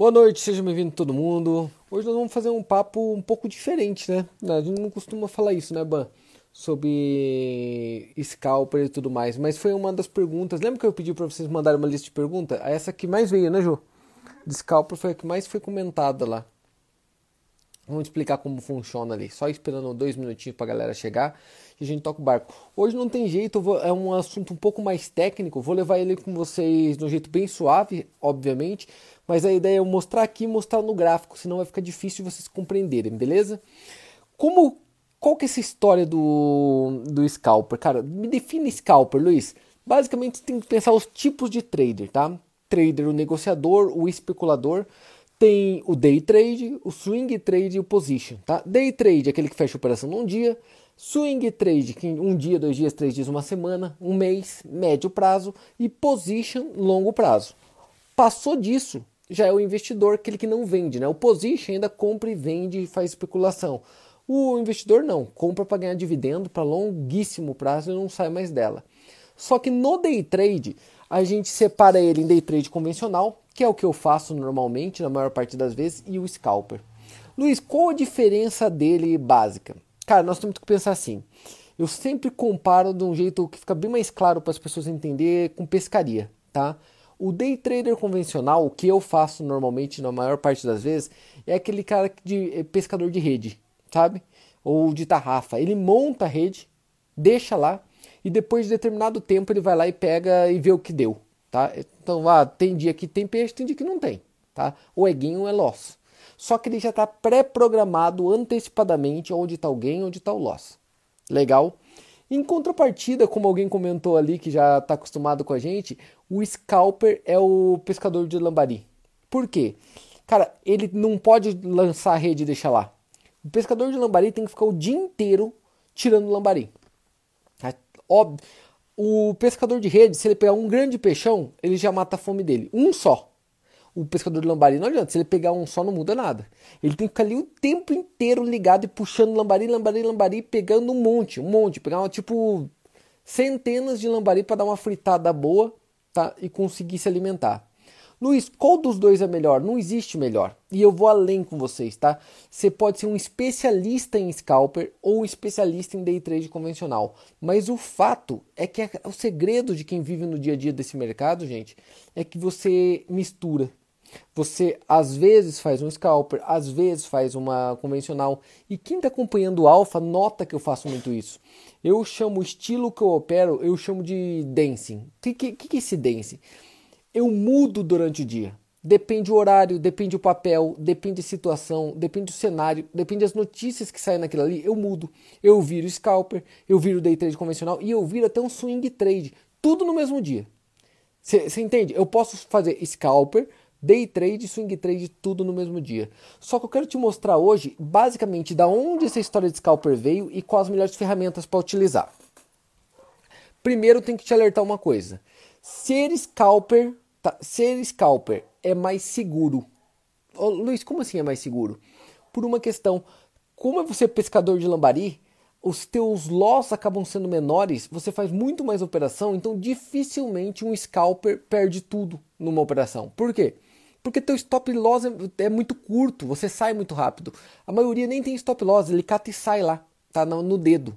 Boa noite, seja bem-vindo todo mundo. Hoje nós vamos fazer um papo um pouco diferente, né? A gente não costuma falar isso, né, Ban? Sobre scalper e tudo mais. Mas foi uma das perguntas. Lembra que eu pedi para vocês mandarem uma lista de perguntas? Essa que mais veio, né, Jô? De scalper foi a que mais foi comentada lá. Vamos explicar como funciona ali. Só esperando dois minutinhos para a galera chegar e a gente toca o barco. Hoje não tem jeito, vou, é um assunto um pouco mais técnico. Vou levar ele com vocês de um jeito bem suave, obviamente. Mas a ideia é eu mostrar aqui e mostrar no gráfico, senão vai ficar difícil vocês compreenderem, beleza? Como qual que é essa história do, do scalper? Cara, me define scalper, Luiz. Basicamente, tem que pensar os tipos de trader, tá? Trader, o negociador, o especulador tem o day trade, o swing trade e o position, tá? Day trade é aquele que fecha a operação num dia, swing trade que um dia, dois dias, três dias, uma semana, um mês, médio prazo e position longo prazo. Passou disso, já é o investidor, aquele que não vende, né? O position ainda compra e vende e faz especulação. O investidor não, compra para ganhar dividendo para longuíssimo prazo e não sai mais dela. Só que no day trade, a gente separa ele em day trade convencional, que é o que eu faço normalmente, na maior parte das vezes, e o scalper. Luiz, qual a diferença dele básica? Cara, nós temos que pensar assim. Eu sempre comparo de um jeito que fica bem mais claro para as pessoas entenderem com pescaria, tá? O day trader convencional, o que eu faço normalmente na maior parte das vezes, é aquele cara de é pescador de rede, sabe? Ou de tarrafa. Ele monta a rede, deixa lá e depois de determinado tempo ele vai lá e pega e vê o que deu tá? Então, ah, tem dia que tem peixe, tem dia que não tem, tá? O eguinho é loss. Só que ele já está pré-programado antecipadamente onde está o gain, onde está o loss. Legal? Em contrapartida, como alguém comentou ali que já está acostumado com a gente, o scalper é o pescador de lambari. Por quê? Cara, ele não pode lançar a rede e deixar lá. O pescador de lambari tem que ficar o dia inteiro tirando lambari. É óbvio, o pescador de rede, se ele pegar um grande peixão, ele já mata a fome dele. Um só. O pescador de lambari não adianta. Se ele pegar um só, não muda nada. Ele tem que ficar ali o tempo inteiro ligado e puxando lambari, lambari, lambari, pegando um monte, um monte. Pegar tipo centenas de lambari para dar uma fritada boa tá? e conseguir se alimentar. Luiz, qual dos dois é melhor? Não existe melhor. E eu vou além com vocês, tá? Você pode ser um especialista em scalper ou um especialista em day trade convencional. Mas o fato é que é o segredo de quem vive no dia a dia desse mercado, gente, é que você mistura. Você às vezes faz um scalper, às vezes faz uma convencional. E quem está acompanhando o Alpha nota que eu faço muito isso. Eu chamo o estilo que eu opero, eu chamo de dancing. O que, que, que é esse dancing? Eu mudo durante o dia. Depende o horário, depende o papel, depende a situação, depende o cenário, depende das notícias que saem naquilo ali, eu mudo. Eu viro scalper, eu viro day trade convencional e eu viro até um swing trade. Tudo no mesmo dia. Você entende? Eu posso fazer scalper, day trade, swing trade, tudo no mesmo dia. Só que eu quero te mostrar hoje, basicamente, da onde essa história de scalper veio e quais as melhores ferramentas para utilizar. Primeiro, tem que te alertar uma coisa. Ser scalper Tá, ser scalper é mais seguro. Ô, Luiz, como assim é mais seguro? Por uma questão, como é você pescador de lambari, os teus loss acabam sendo menores, você faz muito mais operação, então dificilmente um scalper perde tudo numa operação. Por quê? Porque teu stop loss é, é muito curto, você sai muito rápido. A maioria nem tem stop loss, ele cata e sai lá, tá no, no dedo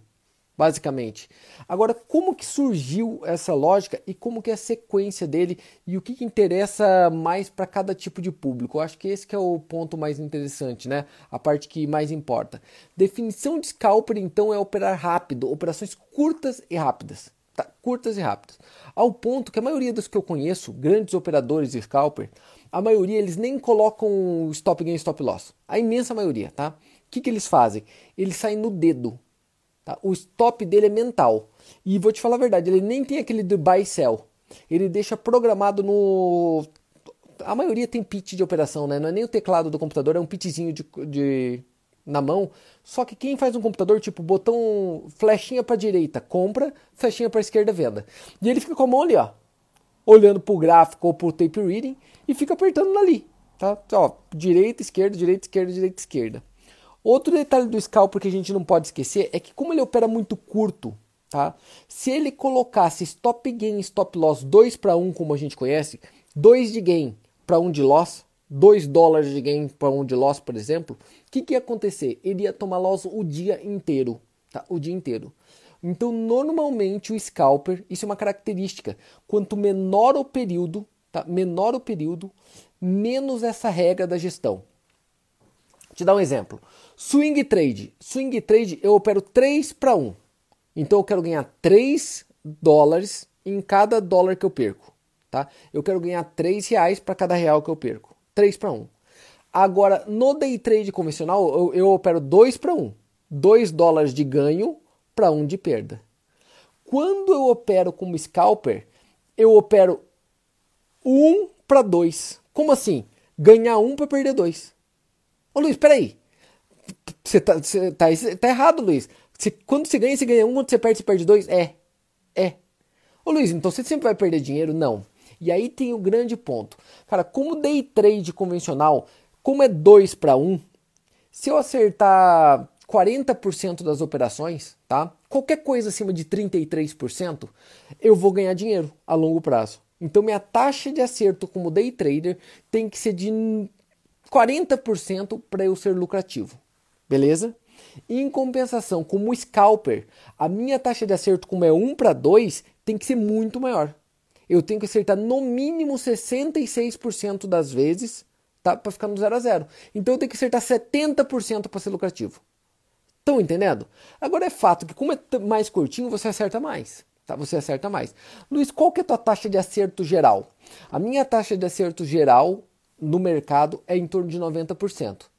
basicamente. Agora, como que surgiu essa lógica e como que é a sequência dele e o que, que interessa mais para cada tipo de público? Eu acho que esse que é o ponto mais interessante, né? A parte que mais importa. Definição de scalper, então, é operar rápido, operações curtas e rápidas. Tá? Curtas e rápidas. Ao ponto que a maioria dos que eu conheço, grandes operadores de scalper, a maioria eles nem colocam stop gain stop loss. A imensa maioria, tá? O que, que eles fazem? Eles saem no dedo Tá? O stop dele é mental. E vou te falar a verdade, ele nem tem aquele do buy sell. Ele deixa programado no. A maioria tem pitch de operação, né? Não é nem o teclado do computador, é um pitchzinho de, de... na mão. Só que quem faz um computador, tipo, botão flechinha para direita, compra, flechinha para esquerda, venda. E ele fica com a mão ali, ó, olhando pro gráfico ou pro tape reading e fica apertando ali, tá? Ó, direita, esquerda, direita, esquerda, direita, esquerda. Outro detalhe do scalper que a gente não pode esquecer é que como ele opera muito curto, tá? Se ele colocasse stop gain stop loss 2 para 1 como a gente conhece, 2 de gain para 1 de loss, 2 dólares de gain para um de loss, por exemplo, o que, que ia acontecer? Ele ia tomar loss o dia inteiro, tá? O dia inteiro. Então, normalmente o scalper, isso é uma característica, quanto menor o período, tá? Menor o período, menos essa regra da gestão. Vou te dar um exemplo. Swing trade. Swing trade eu opero 3 para 1. Então eu quero ganhar 3 dólares em cada dólar que eu perco. Tá? Eu quero ganhar 3 reais para cada real que eu perco. 3 para 1. Agora, no day trade convencional, eu, eu opero 2 para 1. 2 dólares de ganho para 1 de perda. Quando eu opero como scalper, eu opero 1 para 2. Como assim? Ganhar 1 para perder 2. Ô Luiz, peraí. Você tá, você tá, tá errado, Luiz. Você, quando você ganha, você ganha 1, quando você perde, você perde 2? É. É. Ô Luiz, então você sempre vai perder dinheiro? Não. E aí tem o grande ponto. Cara, como day trade convencional, como é 2 para 1, se eu acertar 40% das operações, tá? Qualquer coisa acima de 33%, eu vou ganhar dinheiro a longo prazo. Então minha taxa de acerto como day trader tem que ser de 40% para eu ser lucrativo. Beleza? Em compensação, como scalper, a minha taxa de acerto, como é 1 para 2, tem que ser muito maior. Eu tenho que acertar no mínimo 66% das vezes tá, para ficar no 0 a 0. Então eu tenho que acertar 70% para ser lucrativo. Estão entendendo? Agora é fato que como é mais curtinho, você acerta mais. Tá? Você acerta mais. Luiz, qual que é a tua taxa de acerto geral? A minha taxa de acerto geral no mercado é em torno de 90%.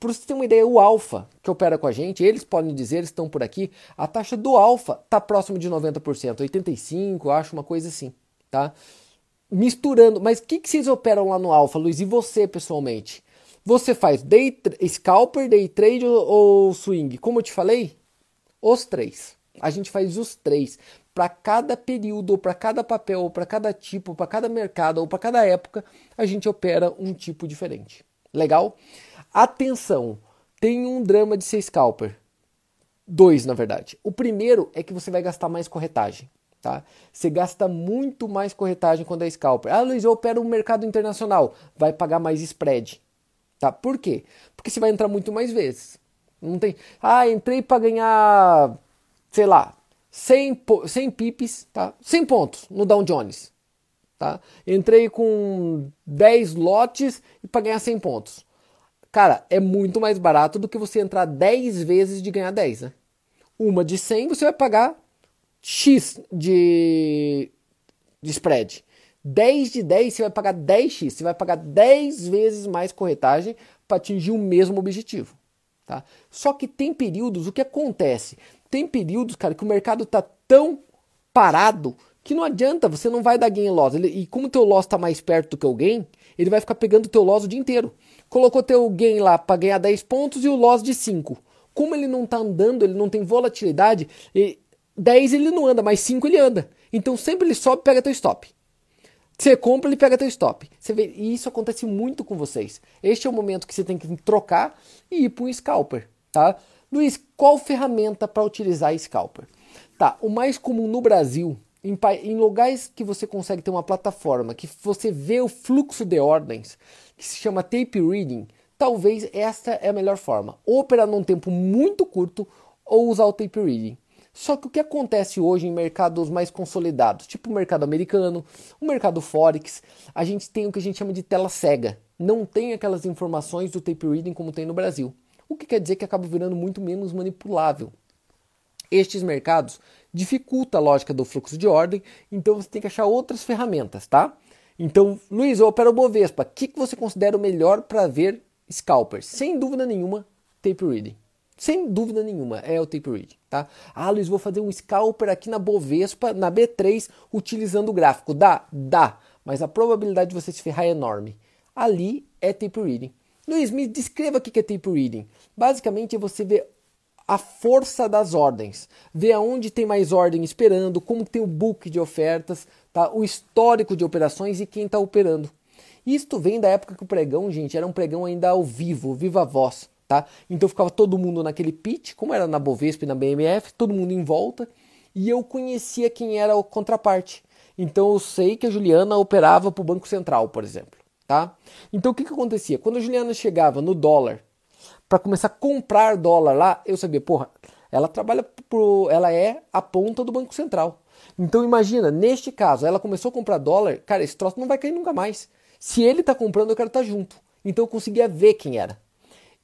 Para você ter uma ideia, o alfa que opera com a gente, eles podem dizer, eles estão por aqui, a taxa do alfa está próximo de 90%, 85%, acho uma coisa assim, tá? Misturando, mas o que, que vocês operam lá no alfa, Luiz? E você pessoalmente? Você faz day scalper, day trade ou, ou swing? Como eu te falei, os três. A gente faz os três para cada período, ou para cada papel, ou para cada tipo, para cada mercado, ou para cada época, a gente opera um tipo diferente. Legal? Atenção, tem um drama de ser scalper. Dois, na verdade. O primeiro é que você vai gastar mais corretagem. Tá? Você gasta muito mais corretagem quando é scalper. Ah, Luiz, eu opero no mercado internacional. Vai pagar mais spread. Tá? Por quê? Porque você vai entrar muito mais vezes. Não tem. Ah, entrei para ganhar, sei lá, 100, 100 pips, tá? 100 pontos no Dow Jones. Tá? Entrei com 10 lotes e para ganhar 100 pontos. Cara, é muito mais barato do que você entrar 10 vezes de ganhar 10, né? Uma de 100 você vai pagar X de, de spread. 10 de 10 você vai pagar 10x, você vai pagar 10 vezes mais corretagem para atingir o mesmo objetivo. Tá? Só que tem períodos, o que acontece? Tem períodos, cara, que o mercado está tão parado que não adianta, você não vai dar gain loss. Ele, e como o teu loss está mais perto do que o gain, ele vai ficar pegando o teu loss o dia inteiro colocou teu gain lá para ganhar 10 pontos e o loss de 5. Como ele não está andando, ele não tem volatilidade, 10 ele não anda, mas 5 ele anda. Então sempre ele sobe e pega teu stop. Você compra, ele pega teu stop. Você vê, e isso acontece muito com vocês. Este é o momento que você tem que trocar e ir para um scalper, tá? Luiz, qual ferramenta para utilizar scalper? Tá, o mais comum no Brasil, em, em lugares que você consegue ter uma plataforma, que você vê o fluxo de ordens, que se chama tape reading, talvez esta é a melhor forma. Operar num tempo muito curto ou usar o tape reading. Só que o que acontece hoje em mercados mais consolidados, tipo o mercado americano, o mercado forex, a gente tem o que a gente chama de tela cega. Não tem aquelas informações do tape reading como tem no Brasil. O que quer dizer que acaba virando muito menos manipulável. Estes mercados dificulta a lógica do fluxo de ordem, então você tem que achar outras ferramentas, tá? Então, Luiz, eu opero o Bovespa. O que, que você considera o melhor para ver scalpers? Sem dúvida nenhuma, tape reading. Sem dúvida nenhuma, é o tape reading, tá? Ah, Luiz, vou fazer um scalper aqui na Bovespa, na B3, utilizando o gráfico. Dá? Dá. Mas a probabilidade de você se ferrar é enorme. Ali é tape reading. Luiz, me descreva o que é tape reading. Basicamente, é você ver a força das ordens, ver aonde tem mais ordem esperando, como tem o book de ofertas, tá? o histórico de operações e quem está operando. Isto vem da época que o pregão, gente, era um pregão ainda ao vivo, viva voz. Tá? Então ficava todo mundo naquele pitch, como era na Bovespa e na BMF, todo mundo em volta, e eu conhecia quem era o contraparte. Então eu sei que a Juliana operava para o Banco Central, por exemplo. tá? Então o que, que acontecia? Quando a Juliana chegava no dólar para começar a comprar dólar lá, eu sabia, porra, ela trabalha pro, ela é a ponta do Banco Central. Então imagina, neste caso, ela começou a comprar dólar, cara, esse troço não vai cair nunca mais. Se ele está comprando, eu quero estar tá junto. Então eu conseguia ver quem era.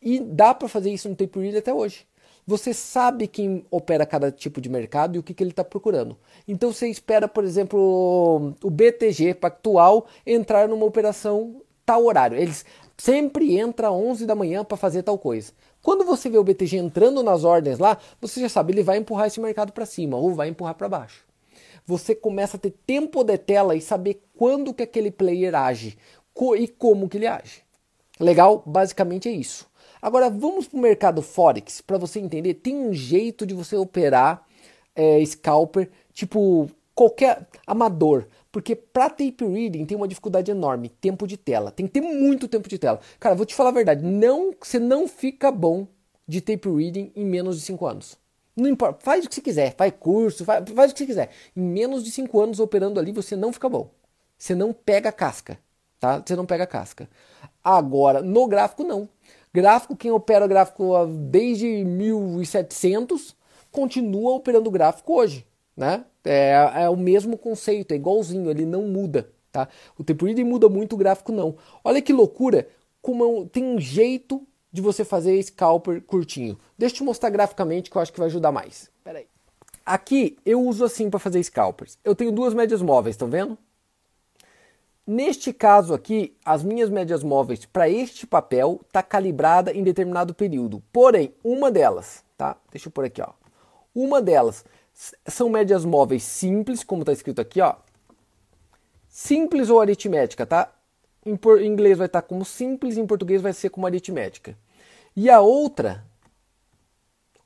E dá para fazer isso no tape read até hoje. Você sabe quem opera cada tipo de mercado e o que, que ele está procurando. Então você espera, por exemplo, o BTG Pactual entrar numa operação tal horário. Eles sempre entra às 11 da manhã para fazer tal coisa. Quando você vê o BTG entrando nas ordens lá, você já sabe, ele vai empurrar esse mercado para cima ou vai empurrar para baixo. Você começa a ter tempo de tela e saber quando que aquele player age e como que ele age. Legal? Basicamente é isso. Agora vamos para o mercado Forex para você entender. Tem um jeito de você operar é, scalper, tipo qualquer amador. Porque para tape reading tem uma dificuldade enorme, tempo de tela. Tem que ter muito tempo de tela. Cara, vou te falar a verdade, não, você não fica bom de tape reading em menos de 5 anos. Não importa, faz o que você quiser, faz curso, faz, faz o que você quiser. Em menos de 5 anos operando ali, você não fica bom. Você não pega casca, tá? Você não pega casca. Agora, no gráfico não. Gráfico, quem opera gráfico desde 1700 continua operando gráfico hoje, né? É, é o mesmo conceito, é igualzinho, ele não muda, tá? O tempo reading muda muito, o gráfico não. Olha que loucura, como tem um jeito de você fazer scalper curtinho. Deixa eu te mostrar graficamente que eu acho que vai ajudar mais. Pera aí. Aqui eu uso assim para fazer scalpers. Eu tenho duas médias móveis, estão vendo? Neste caso aqui, as minhas médias móveis para este papel está calibrada em determinado período. Porém, uma delas, tá? Deixa eu por aqui, ó. Uma delas são médias móveis simples, como está escrito aqui, ó. Simples ou aritmética, tá? Em, inglês vai estar tá como simples, em português vai ser como aritmética. E a outra,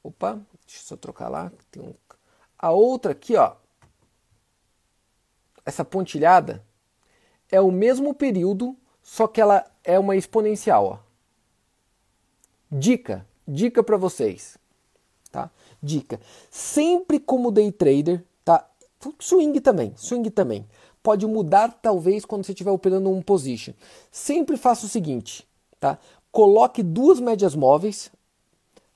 opa, deixa eu só trocar lá. Um, a outra aqui, ó, essa pontilhada é o mesmo período, só que ela é uma exponencial. Ó. Dica, dica para vocês, tá? Dica, sempre como day trader, tá? Swing também, swing também. Pode mudar talvez quando você estiver operando um position. Sempre faça o seguinte, tá? Coloque duas médias móveis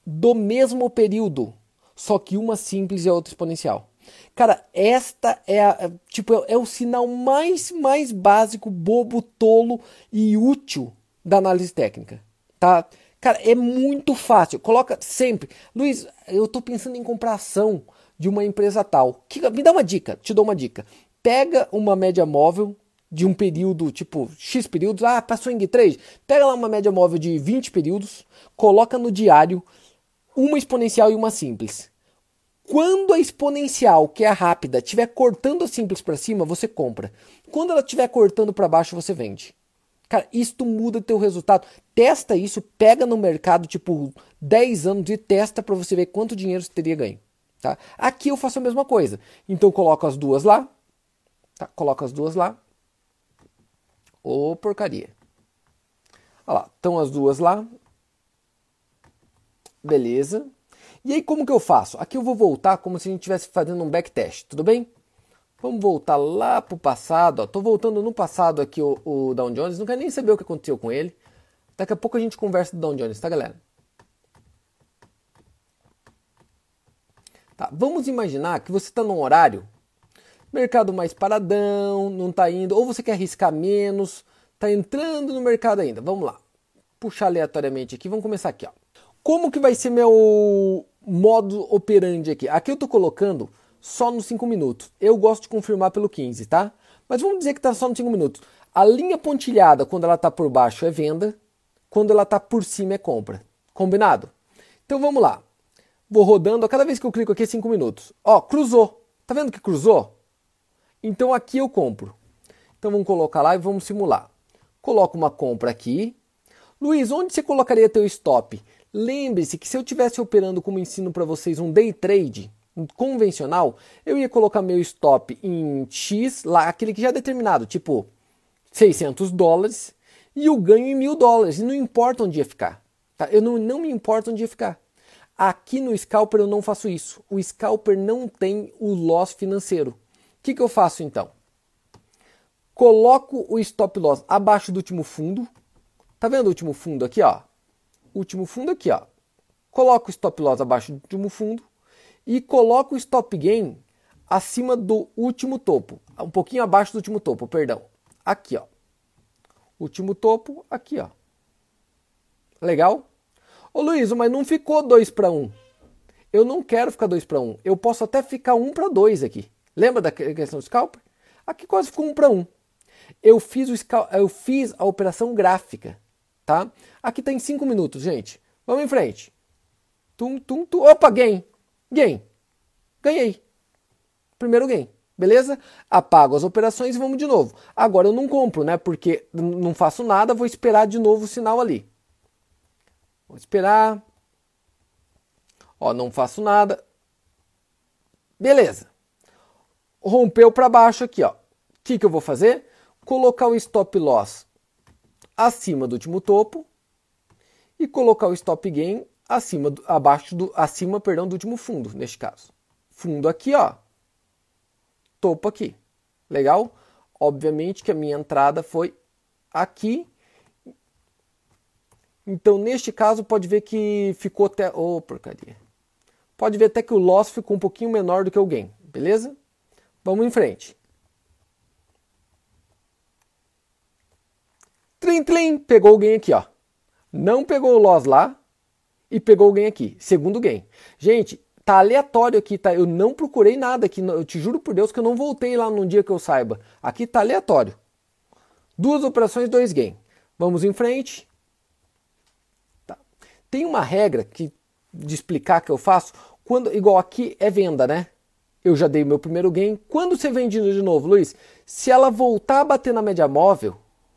do mesmo período, só que uma simples e a outra exponencial. Cara, esta é, a, tipo, é, é o sinal mais, mais básico, bobo, tolo e útil da análise técnica, tá? Cara, é muito fácil. Coloca sempre. Luiz, eu tô pensando em comprar ação de uma empresa tal. Que, me dá uma dica, te dou uma dica. Pega uma média móvel de um período, tipo, X períodos. Ah, para swing trade. Pega lá uma média móvel de 20 períodos, coloca no diário uma exponencial e uma simples. Quando a exponencial, que é a rápida, estiver cortando a simples para cima, você compra. Quando ela estiver cortando para baixo, você vende. Cara, isto muda teu resultado. Testa isso, pega no mercado, tipo, 10 anos e testa para você ver quanto dinheiro você teria ganho. Tá? Aqui eu faço a mesma coisa. Então coloco as duas lá. Tá? Coloco as duas lá. Ô, oh, porcaria. Olha lá, estão as duas lá. Beleza. E aí como que eu faço? Aqui eu vou voltar como se a gente estivesse fazendo um backtest, tudo bem? Vamos voltar lá para o passado. Estou voltando no passado aqui o, o Dow Jones. Não quero nem saber o que aconteceu com ele. Daqui a pouco a gente conversa do Dow Jones, tá galera? Tá, vamos imaginar que você está num horário, mercado mais paradão, não está indo, ou você quer arriscar menos, está entrando no mercado ainda. Vamos lá, puxar aleatoriamente aqui, vamos começar aqui. Ó. Como que vai ser meu modo operandi aqui. Aqui eu estou colocando só nos 5 minutos. Eu gosto de confirmar pelo 15, tá? Mas vamos dizer que está só nos 5 minutos. A linha pontilhada, quando ela está por baixo, é venda. Quando ela está por cima, é compra. Combinado? Então vamos lá. Vou rodando. A cada vez que eu clico aqui, é 5 minutos. Ó, cruzou. Tá vendo que cruzou? Então aqui eu compro. Então vamos colocar lá e vamos simular. Coloco uma compra aqui. Luiz, onde você colocaria teu stop? Lembre-se que se eu estivesse operando como ensino para vocês um day trade convencional, eu ia colocar meu stop em X, lá aquele que já é determinado, tipo 600 dólares, e o ganho em mil dólares, e não importa onde ia ficar. Tá? Eu não, não me importa onde ia ficar. Aqui no Scalper eu não faço isso. O Scalper não tem o loss financeiro. O que, que eu faço então? coloco o stop loss abaixo do último fundo. Tá vendo o último fundo aqui, ó? Último fundo aqui, ó. Coloco o stop loss abaixo do último fundo e coloco o stop gain acima do último topo, um pouquinho abaixo do último topo, perdão. Aqui, ó. Último topo, aqui, ó. Legal? Ô Luiz, mas não ficou 2 para 1. Eu não quero ficar 2 para 1. Eu posso até ficar 1 para 2 aqui. Lembra da questão do scalper? Aqui quase ficou 1 para 1. Eu fiz, o eu fiz a operação gráfica, tá? Aqui tá em 5 minutos, gente. Vamos em frente. Tum, tum, tum. Opa, gain. Gain. Ganhei primeiro gain. Beleza? Apago as operações e vamos de novo. Agora eu não compro, né? Porque não faço nada, vou esperar de novo o sinal ali. Vou esperar. Ó, não faço nada. Beleza. Rompeu para baixo aqui, ó. O que, que eu vou fazer? Colocar o stop loss acima do último topo e colocar o stop gain acima do, abaixo do acima, perdão, do último fundo, neste caso. Fundo aqui, ó topo aqui. Legal? Obviamente que a minha entrada foi aqui. Então, neste caso, pode ver que ficou até... Oh, porcaria. Pode ver até que o loss ficou um pouquinho menor do que o gain. Beleza? Vamos em frente. Trim, trim, pegou gain aqui, ó. Não pegou o loss lá e pegou gain aqui. Segundo gain. Gente, Tá aleatório aqui, tá? Eu não procurei nada aqui. Eu te juro por Deus que eu não voltei lá num dia que eu saiba. Aqui tá aleatório. Duas operações, dois gain. Vamos em frente. Tá. Tem uma regra que de explicar que eu faço quando igual aqui é venda, né? Eu já dei meu primeiro gain. Quando você vende de novo, Luiz, se ela voltar a bater na média móvel,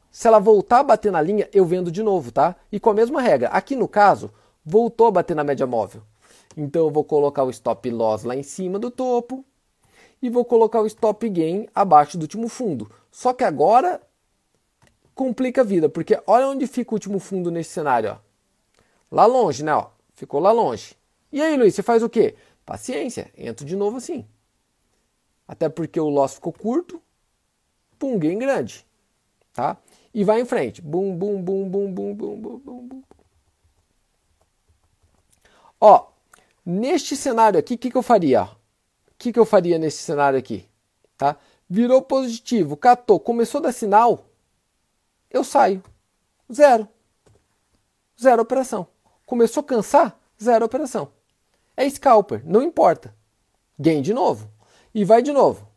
se ela voltar a bater na linha, eu vendo de novo, tá? E com a mesma regra. Aqui no caso, voltou a bater na média móvel. Então eu vou colocar o stop loss lá em cima do topo e vou colocar o stop gain abaixo do último fundo. Só que agora complica a vida, porque olha onde fica o último fundo nesse cenário, ó. Lá longe, né, ó. Ficou lá longe. E aí, Luiz, você faz o quê? Paciência, entro de novo assim. Até porque o loss ficou curto, pum, gain grande, tá? E vai em frente. Bum, bum, bum, bum, bum, bum, bum, bum. Ó, Neste cenário aqui, o que, que eu faria? O que, que eu faria nesse cenário aqui? Tá? Virou positivo, catou, começou a dar sinal, eu saio. Zero. Zero operação. Começou a cansar, zero operação. É scalper, não importa. Gain de novo. E vai de novo.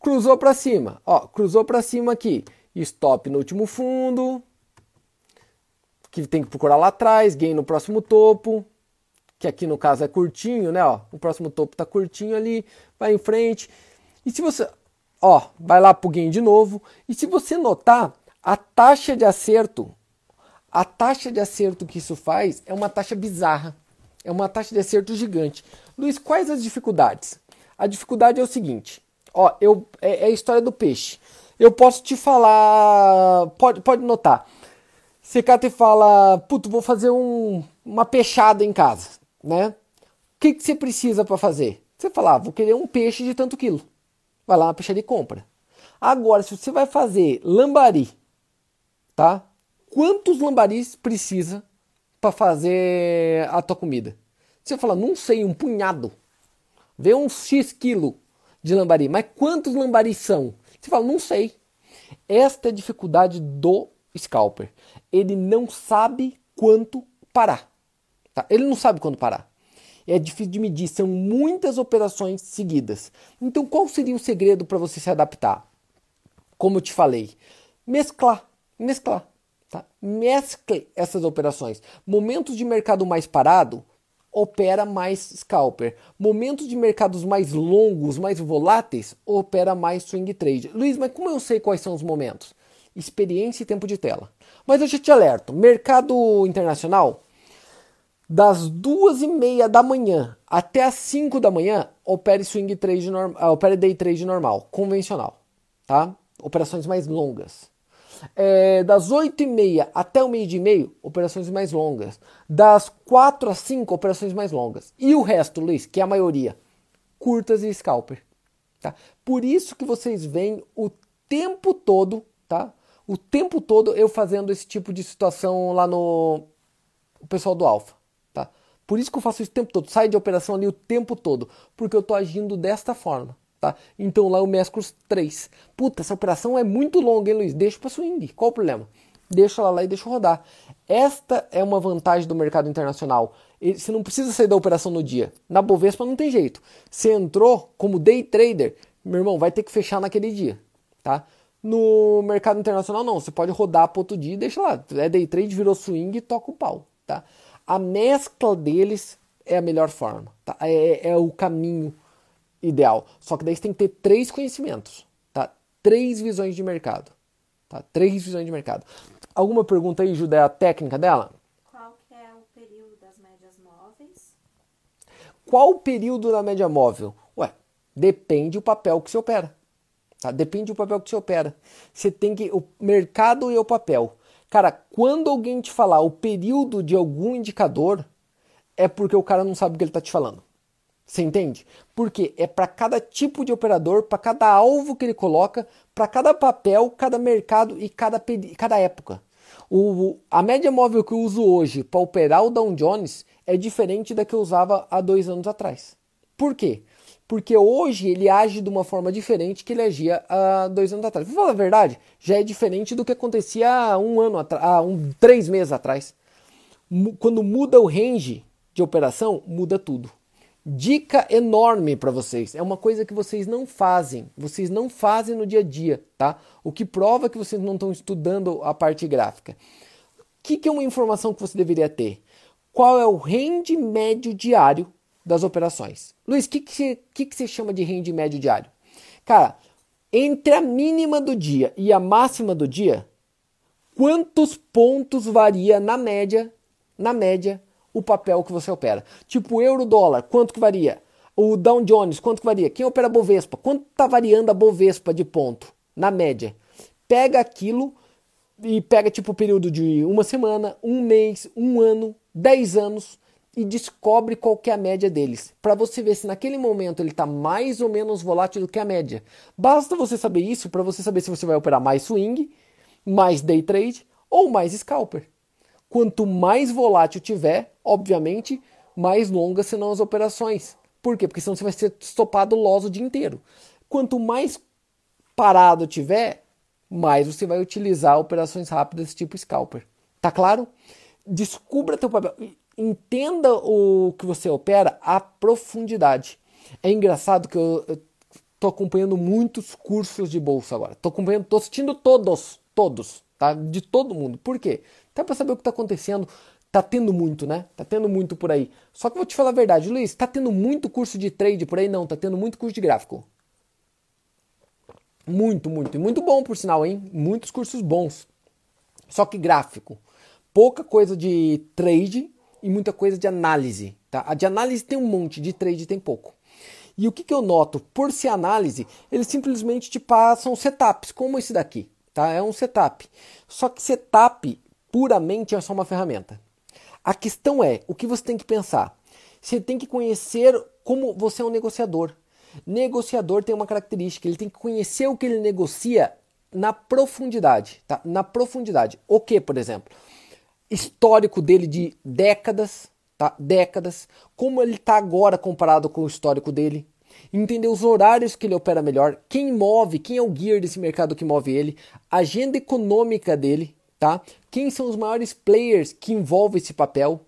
Cruzou para cima. Ó, cruzou para cima aqui. Stop no último fundo que tem que procurar lá atrás, gain no próximo topo, que aqui no caso é curtinho, né? Ó, o próximo topo tá curtinho ali, vai em frente. E se você, ó, vai lá pro gain de novo. E se você notar, a taxa de acerto, a taxa de acerto que isso faz é uma taxa bizarra. É uma taxa de acerto gigante. Luiz, quais as dificuldades? A dificuldade é o seguinte, ó, eu é, é a história do peixe. Eu posso te falar, pode, pode notar. Você cata e fala, puto, vou fazer um, uma peixada em casa, né? O que, que você precisa para fazer? Você fala, ah, vou querer um peixe de tanto quilo. Vai lá na peixaria e compra. Agora, se você vai fazer lambari, tá? Quantos lambaris precisa para fazer a tua comida? Você fala, não sei, um punhado. Vê um X quilo de lambari. Mas quantos lambaris são? Você fala, não sei. Esta é a dificuldade do scalper ele não sabe quanto parar. Tá? Ele não sabe quando parar. É difícil de medir, são muitas operações seguidas. Então, qual seria o segredo para você se adaptar? Como eu te falei, mesclar, mesclar. Tá? Mescle essas operações. Momentos de mercado mais parado, opera mais scalper. Momentos de mercados mais longos, mais voláteis, opera mais swing trade. Luiz, mas como eu sei quais são os momentos? experiência e tempo de tela. Mas eu já te alerto, mercado internacional, das duas e meia da manhã até as 5 da manhã, opere swing trade normal, opere day trade normal, convencional, tá? Operações mais longas. É, das 8 e meia até o meio dia e meio, operações mais longas. Das 4 às 5, operações mais longas. E o resto, Luiz, que é a maioria, curtas e scalper. tá? Por isso que vocês veem o tempo todo, tá? O tempo todo eu fazendo esse tipo de situação lá no o pessoal do Alfa, tá? Por isso que eu faço isso o tempo todo, sai de operação ali o tempo todo, porque eu tô agindo desta forma, tá? Então lá eu mesclo os três. Puta, essa operação é muito longa, hein, Luiz? Deixa para swing. Qual o problema? Deixa ela lá e deixa rodar. Esta é uma vantagem do mercado internacional. Você não precisa sair da operação no dia. Na Bovespa não tem jeito. Você entrou como day trader, meu irmão, vai ter que fechar naquele dia, tá? No mercado internacional não, você pode rodar para outro dia e deixa lá. É day trade, virou swing e toca o pau, tá? A mescla deles é a melhor forma, tá? É, é o caminho ideal. Só que daí você tem que ter três conhecimentos, tá? Três visões de mercado, tá? Três visões de mercado. Alguma pergunta aí, Judé, a técnica dela? Qual é o período das médias móveis? Qual o período da média móvel? Ué, depende do papel que você opera. Tá? Depende do papel que você opera. Você tem que. O mercado e o papel. Cara, quando alguém te falar o período de algum indicador, é porque o cara não sabe o que ele está te falando. Você entende? Porque é para cada tipo de operador, para cada alvo que ele coloca, para cada papel, cada mercado e cada, cada época. O, a média móvel que eu uso hoje para operar o Dow Jones é diferente da que eu usava há dois anos atrás. Por quê? Porque hoje ele age de uma forma diferente que ele agia há dois anos atrás. Vou falar a verdade, já é diferente do que acontecia há um ano atrás, há um, três meses atrás. Quando muda o range de operação, muda tudo. Dica enorme para vocês. É uma coisa que vocês não fazem. Vocês não fazem no dia a dia, tá? O que prova que vocês não estão estudando a parte gráfica. O que, que é uma informação que você deveria ter? Qual é o rende médio diário das operações? Luiz, o que, que, você, chama de rende médio diário? Cara, entre a mínima do dia e a máxima do dia, quantos pontos varia na média, na média, o papel que você opera. Tipo euro dólar, quanto que varia? O Dow Jones, quanto que varia? Quem opera Bovespa? Quanto está variando a Bovespa de ponto, na média? Pega aquilo e pega tipo o período de uma semana, um mês, um ano, dez anos e descobre qual é a média deles, para você ver se naquele momento ele está mais ou menos volátil do que a média. Basta você saber isso para você saber se você vai operar mais swing, mais day trade ou mais scalper. Quanto mais volátil tiver, obviamente, mais longas serão as operações. Por quê? Porque senão você vai ser estopado loss o dia inteiro. Quanto mais parado tiver, mais você vai utilizar operações rápidas tipo scalper. Tá claro? Descubra teu papel. Entenda o que você opera a profundidade. É engraçado que eu, estou acompanhando muitos cursos de bolsa agora. Estou acompanhando, tô assistindo todos, todos, tá? De todo mundo. Por quê? Até para saber o que está acontecendo. Tá tendo muito, né? Tá tendo muito por aí. Só que vou te falar a verdade, Luiz, tá tendo muito curso de trade por aí? Não, tá tendo muito curso de gráfico. Muito, muito. E muito bom, por sinal, hein? Muitos cursos bons. Só que gráfico. Pouca coisa de trade e muita coisa de análise. Tá? A de análise tem um monte, de trade tem pouco. E o que, que eu noto? Por ser análise, eles simplesmente te passam setups, como esse daqui. Tá? É um setup. Só que setup puramente é só uma ferramenta. A questão é, o que você tem que pensar? Você tem que conhecer como você é um negociador. Negociador tem uma característica, ele tem que conhecer o que ele negocia na profundidade, tá? Na profundidade. O que, por exemplo? Histórico dele de décadas, tá? Décadas. Como ele está agora comparado com o histórico dele. Entender os horários que ele opera melhor, quem move, quem é o gear desse mercado que move ele, agenda econômica dele, tá? Quem são os maiores players que envolvem esse papel?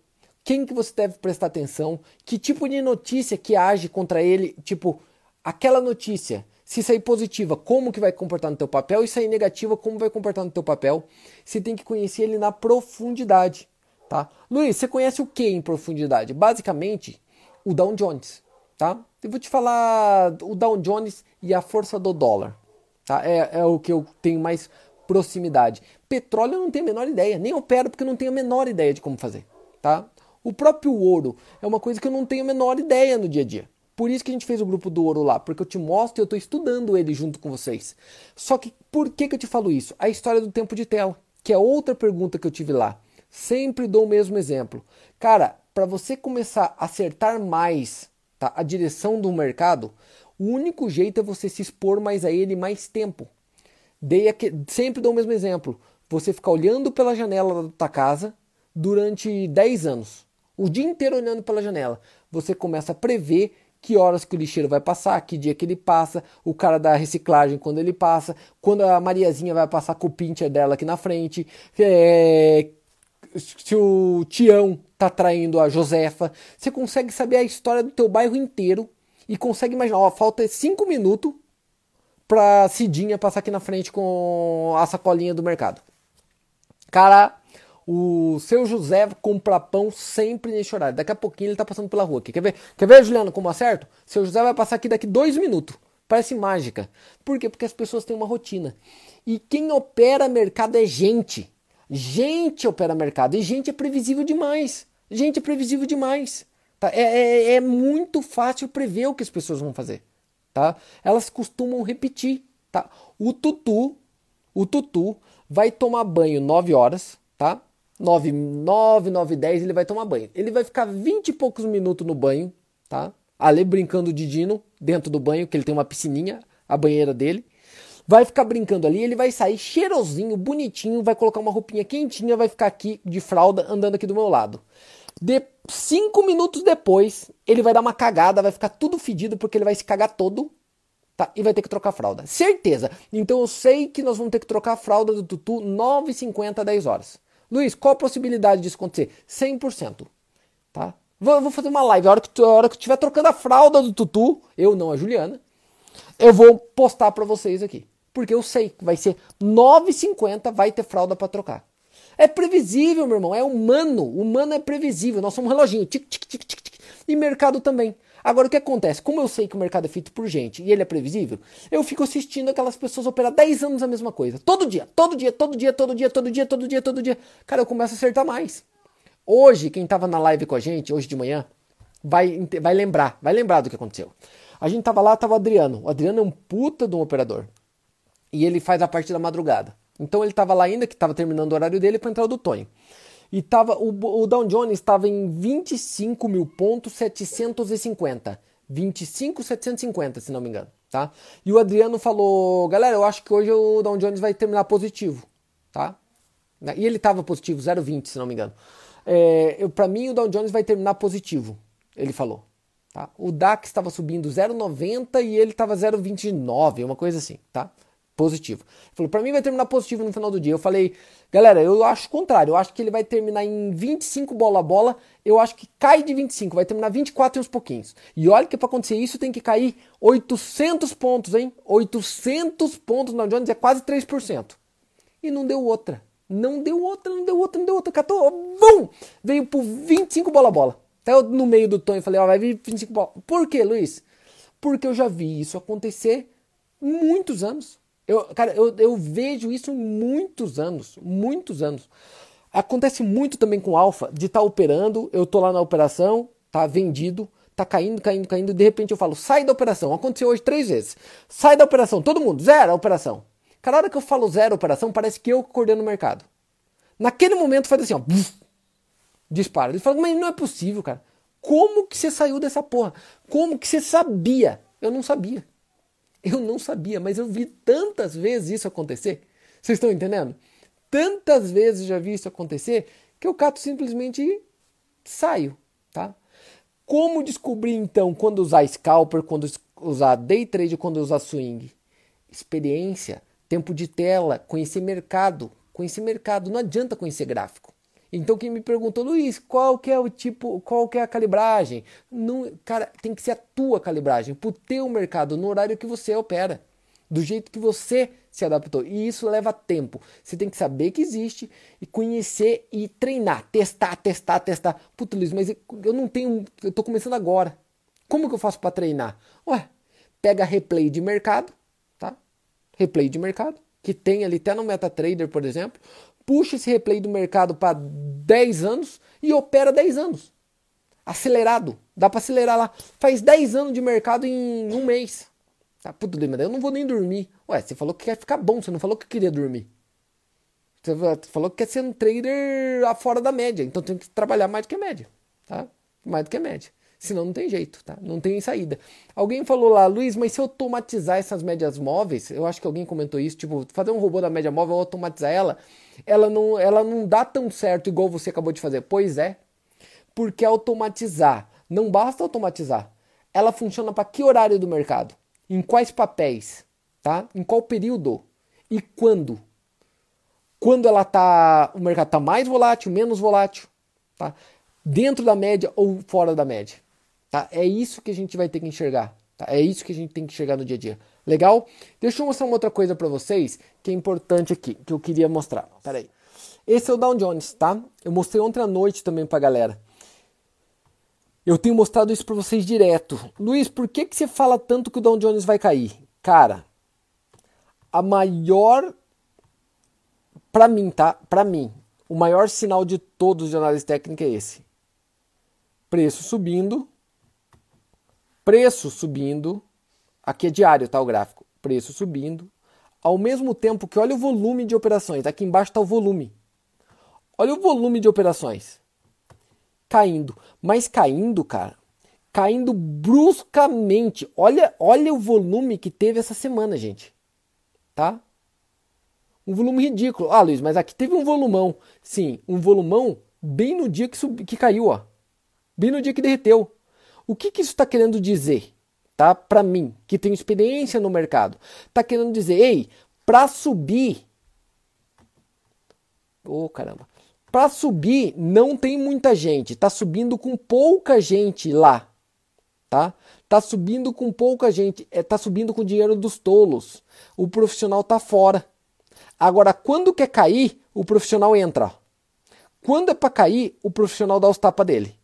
Quem que você deve prestar atenção? Que tipo de notícia que age contra ele? Tipo, aquela notícia, se sair positiva, como que vai comportar no teu papel? E sair negativa, como vai comportar no teu papel? Você tem que conhecer ele na profundidade, tá? Luiz, você conhece o que em profundidade? Basicamente, o Dow Jones, tá? Eu vou te falar o Dow Jones e a força do dólar, tá? É, é o que eu tenho mais proximidade. Petróleo eu não tenho a menor ideia, nem opero porque eu não tenho a menor ideia de como fazer, tá? O próprio ouro é uma coisa que eu não tenho a menor ideia no dia a dia. Por isso que a gente fez o grupo do ouro lá, porque eu te mostro e eu estou estudando ele junto com vocês. Só que por que, que eu te falo isso? A história do tempo de tela, que é outra pergunta que eu tive lá. Sempre dou o mesmo exemplo. Cara, para você começar a acertar mais tá, a direção do mercado, O único jeito é você se expor mais a ele mais tempo. Dei aqui, sempre dou o mesmo exemplo. Você ficar olhando pela janela da tua casa durante 10 anos. O dia inteiro olhando pela janela. Você começa a prever que horas que o lixeiro vai passar, que dia que ele passa, o cara da reciclagem quando ele passa, quando a Mariazinha vai passar com o pincher dela aqui na frente, é, se o Tião tá traindo a Josefa. Você consegue saber a história do teu bairro inteiro e consegue imaginar, ó, falta cinco minutos pra Cidinha passar aqui na frente com a sacolinha do mercado. Cara, o seu José compra pão sempre nesse horário. Daqui a pouquinho ele tá passando pela rua aqui. Quer ver, Quer ver Juliano, como acerto? Seu José vai passar aqui daqui dois minutos. Parece mágica. Por quê? Porque as pessoas têm uma rotina. E quem opera mercado é gente. Gente opera mercado. E gente é previsível demais. Gente é previsível demais. Tá? É, é, é muito fácil prever o que as pessoas vão fazer. Tá? Elas costumam repetir. Tá? O tutu, o tutu vai tomar banho 9 horas, tá? 9, 9, 9, 10 ele vai tomar banho. Ele vai ficar 20 e poucos minutos no banho, tá? Ali brincando de Dino dentro do banho, que ele tem uma piscininha, a banheira dele. Vai ficar brincando ali, ele vai sair cheirosinho, bonitinho, vai colocar uma roupinha quentinha, vai ficar aqui de fralda andando aqui do meu lado. De cinco minutos depois, ele vai dar uma cagada, vai ficar tudo fedido porque ele vai se cagar todo, tá? E vai ter que trocar a fralda. Certeza. Então eu sei que nós vamos ter que trocar a fralda do Tutu 9h50, 10 horas. Luiz, qual a possibilidade disso acontecer? 100%. Tá? Vou, vou fazer uma live. A hora, que, a hora que eu estiver trocando a fralda do Tutu, eu não, a Juliana, eu vou postar para vocês aqui. Porque eu sei que vai ser 9,50, vai ter fralda para trocar. É previsível, meu irmão. É humano. Humano é previsível. Nós somos um reloginho. Tic, tic, tic, tic, tic. E mercado também. Agora, o que acontece? Como eu sei que o mercado é feito por gente e ele é previsível, eu fico assistindo aquelas pessoas operar 10 anos a mesma coisa. Todo dia, todo dia, todo dia, todo dia, todo dia, todo dia, todo dia. Cara, eu começo a acertar mais. Hoje, quem estava na live com a gente, hoje de manhã, vai, vai lembrar, vai lembrar do que aconteceu. A gente tava lá, tava o Adriano. O Adriano é um puta de um operador. E ele faz a parte da madrugada. Então ele tava lá ainda, que tava terminando o horário dele, para entrar o do Tonho. E tava, o, o Dow Jones estava em 25 mil pontos 750. 25,750, se não me engano, tá? E o Adriano falou, galera, eu acho que hoje o Dow Jones vai terminar positivo, tá? E ele estava positivo, 0,20, se não me engano. É, para mim, o Dow Jones vai terminar positivo, ele falou. Tá? O DAX estava subindo 0,90 e ele estava 0,29, uma coisa assim, tá? Positivo. Ele falou, para mim vai terminar positivo no final do dia. Eu falei, galera, eu acho o contrário. Eu acho que ele vai terminar em 25 bola a bola. Eu acho que cai de 25, vai terminar 24 e uns pouquinhos. E olha que para acontecer isso tem que cair 800 pontos, hein? 800 pontos na Jones é quase 3%. E não deu outra. Não deu outra, não deu outra, não deu outra. Catou, bum! Veio por 25 bola a bola. Até eu, no meio do tom eu falei, ó, vai vir 25 bola. Por quê, Luiz? Porque eu já vi isso acontecer muitos anos. Eu, cara, eu, eu vejo isso muitos anos, muitos anos. Acontece muito também com alfa, de estar tá operando, eu tô lá na operação, tá vendido, tá caindo, caindo, caindo, de repente eu falo, sai da operação. Aconteceu hoje três vezes. Sai da operação, todo mundo, zero a operação. Cada hora que eu falo zero operação, parece que eu coordeno o mercado. Naquele momento faz assim, ó, dispara. Ele fala, mas não é possível, cara. Como que você saiu dessa porra? Como que você sabia? Eu não sabia. Eu não sabia, mas eu vi tantas vezes isso acontecer. Vocês estão entendendo? Tantas vezes já vi isso acontecer que eu cato simplesmente saio, tá? Como descobrir então quando usar scalper, quando usar day trade, quando usar swing? Experiência, tempo de tela, conhecer mercado, conhecer mercado. Não adianta conhecer gráfico. Então quem me perguntou, Luiz, qual que é o tipo, qual que é a calibragem? Não, cara, tem que ser a tua calibragem, pro teu mercado, no horário que você opera, do jeito que você se adaptou. E isso leva tempo. Você tem que saber que existe e conhecer e treinar, testar, testar, testar. Puta, Luiz, mas eu não tenho, eu tô começando agora. Como que eu faço para treinar? Ué, pega replay de mercado, tá? Replay de mercado, que tem ali até no MetaTrader, por exemplo puxa esse replay do mercado para 10 anos e opera 10 anos. Acelerado. Dá para acelerar lá. Faz 10 anos de mercado em um mês. Tá, puta, eu não vou nem dormir. Ué, você falou que quer ficar bom, você não falou que queria dormir. Você falou que quer ser um trader fora da média, então tem que trabalhar mais do que a média, tá? Mais do que a média. Senão não tem jeito, tá? Não tem saída. Alguém falou lá, Luiz, mas se automatizar essas médias móveis, eu acho que alguém comentou isso, tipo, fazer um robô da média móvel, automatizar ela, ela não, ela não dá tão certo igual você acabou de fazer. Pois é, porque automatizar, não basta automatizar. Ela funciona para que horário do mercado? Em quais papéis? Tá? Em qual período? E quando? Quando ela tá, o mercado está mais volátil, menos volátil, tá? Dentro da média ou fora da média? Tá? É isso que a gente vai ter que enxergar. Tá? É isso que a gente tem que enxergar no dia a dia. Legal? Deixa eu mostrar uma outra coisa para vocês que é importante aqui, que eu queria mostrar. Pera aí. Esse é o Dow Jones, tá? Eu mostrei ontem à noite também pra galera. Eu tenho mostrado isso para vocês direto. Luiz, por que, que você fala tanto que o Dow Jones vai cair? Cara, a maior para mim, tá? Para mim, o maior sinal de todos de análise técnica é esse. Preço subindo, preço subindo, aqui é diário, tá o gráfico. Preço subindo, ao mesmo tempo que olha o volume de operações, aqui embaixo está o volume. Olha o volume de operações caindo, mas caindo, cara, caindo bruscamente. Olha, olha o volume que teve essa semana, gente. Tá? Um volume ridículo. Ah, Luiz, mas aqui teve um volumão. Sim, um volumão bem no dia que, sub... que caiu, ó. Bem no dia que derreteu. O que, que isso está querendo dizer? Tá? Para mim, que tenho experiência no mercado. Está querendo dizer, ei, para subir. Ô, oh, caramba. Para subir, não tem muita gente. Tá subindo com pouca gente lá. Tá? Tá subindo com pouca gente. É, tá subindo com dinheiro dos tolos. O profissional tá fora. Agora, quando quer cair, o profissional entra. Quando é para cair, o profissional dá os tapas dele.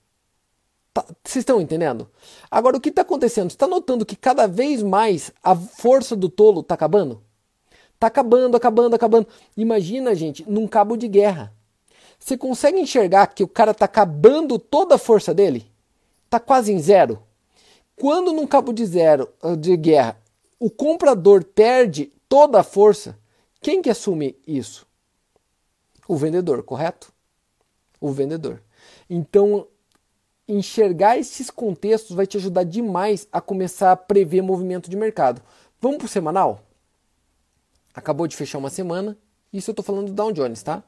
Tá, vocês estão entendendo? Agora, o que está acontecendo? Você está notando que cada vez mais a força do tolo está acabando? Está acabando, acabando, acabando. Imagina, gente, num cabo de guerra. Você consegue enxergar que o cara está acabando toda a força dele? Está quase em zero. Quando num cabo de zero de guerra o comprador perde toda a força, quem que assume isso? O vendedor, correto? O vendedor. Então, enxergar esses contextos vai te ajudar demais a começar a prever movimento de mercado. Vamos para o semanal? Acabou de fechar uma semana. Isso eu estou falando do Dow Jones, tá?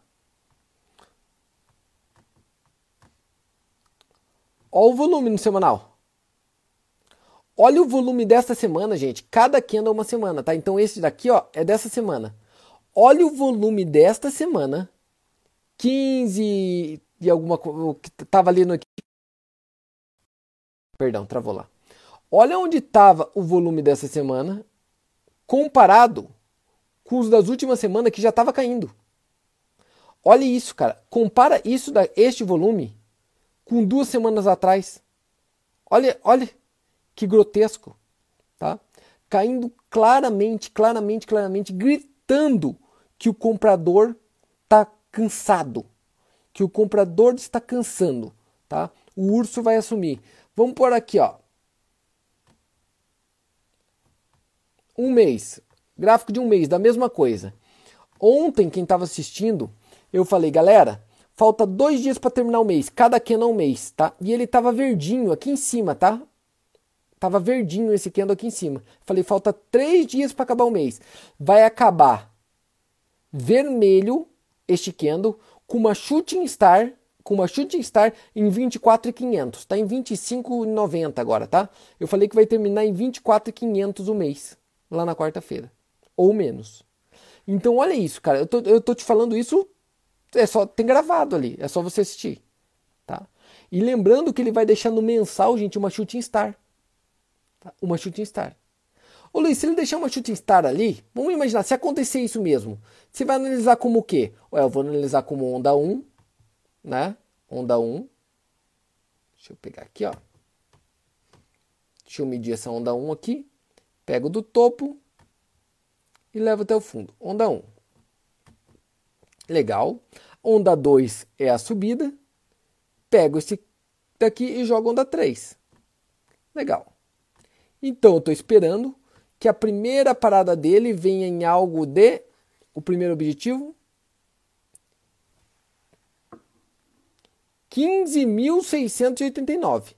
Olha o volume no semanal. Olha o volume dessa semana, gente. Cada candle é uma semana, tá? Então esse daqui, ó, é dessa semana. Olha o volume desta semana. 15 e alguma coisa que estava ali no Perdão, travou lá. Olha onde estava o volume dessa semana comparado com os das últimas semanas que já estava caindo. Olha isso, cara. Compara isso da este volume com duas semanas atrás. Olha, olha que grotesco, tá? Caindo claramente, claramente, claramente, gritando que o comprador está cansado, que o comprador está cansando, tá? O urso vai assumir. Vamos por aqui, ó. Um mês, gráfico de um mês, da mesma coisa. Ontem, quem estava assistindo, eu falei, galera, falta dois dias para terminar o mês, cada candle é um mês, tá? E ele estava verdinho aqui em cima, tá? Tava verdinho esse candle aqui em cima. Falei, falta três dias para acabar o mês. Vai acabar vermelho este candle com uma shooting star, com uma shooting star em 24,500. Tá em 25,90 agora, tá? Eu falei que vai terminar em 24,500 o mês, lá na quarta-feira, ou menos. Então olha isso, cara. Eu tô, eu tô te falando isso, é só tem gravado ali, é só você assistir, tá? E lembrando que ele vai deixar no mensal, gente, uma shooting star. Tá? Uma shooting star. Ô Luiz, se ele deixar uma shooting star ali, vamos imaginar, se acontecer isso mesmo, você vai analisar como o quê? Ué, eu vou analisar como onda 1, né? Onda 1. Deixa eu pegar aqui, ó. Deixa eu medir essa onda 1 aqui. Pego do topo e levo até o fundo. Onda 1. Legal. Onda 2 é a subida. Pego esse daqui e jogo onda 3. Legal. Então eu estou esperando que a primeira parada dele venha em algo de o primeiro objetivo 15.689.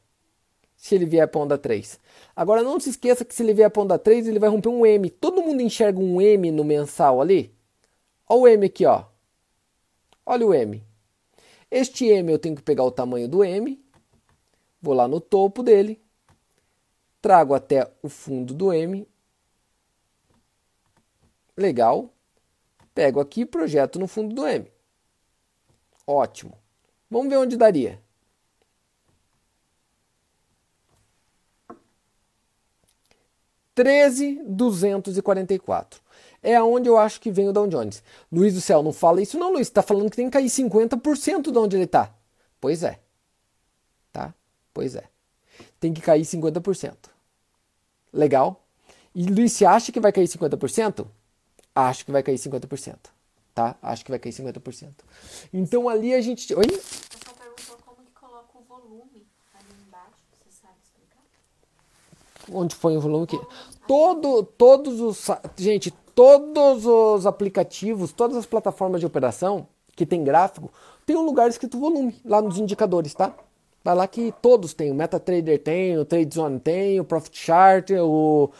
se ele vier para onda 3. Agora não se esqueça que se ele vier para onda 3, ele vai romper um M. Todo mundo enxerga um M no mensal ali? Olha o M aqui, ó. Olha o M. Este M eu tenho que pegar o tamanho do M, vou lá no topo dele, trago até o fundo do M. Legal. Pego aqui e projeto no fundo do M. Ótimo. Vamos ver onde daria. Treze duzentos e quarenta e quatro. É aonde eu acho que vem o Dow Jones. Luiz do céu, não fala isso não, Luiz. Está falando que tem que cair 50% de onde ele está. Pois é. Tá? Pois é. Tem que cair 50%. Legal? E Luiz, você acha que vai cair 50%? Acho que vai cair 50%. Tá? Acho que vai cair 50%. Então ali a gente. Oi? O perguntou como que coloca o volume ali embaixo. Você sabe explicar? Onde foi o volume que todo todos os gente todos os aplicativos todas as plataformas de operação que tem gráfico tem um lugar escrito volume lá nos indicadores tá? Vai lá que todos têm o MetaTrader tem o TradeZone tem o Profit Chart o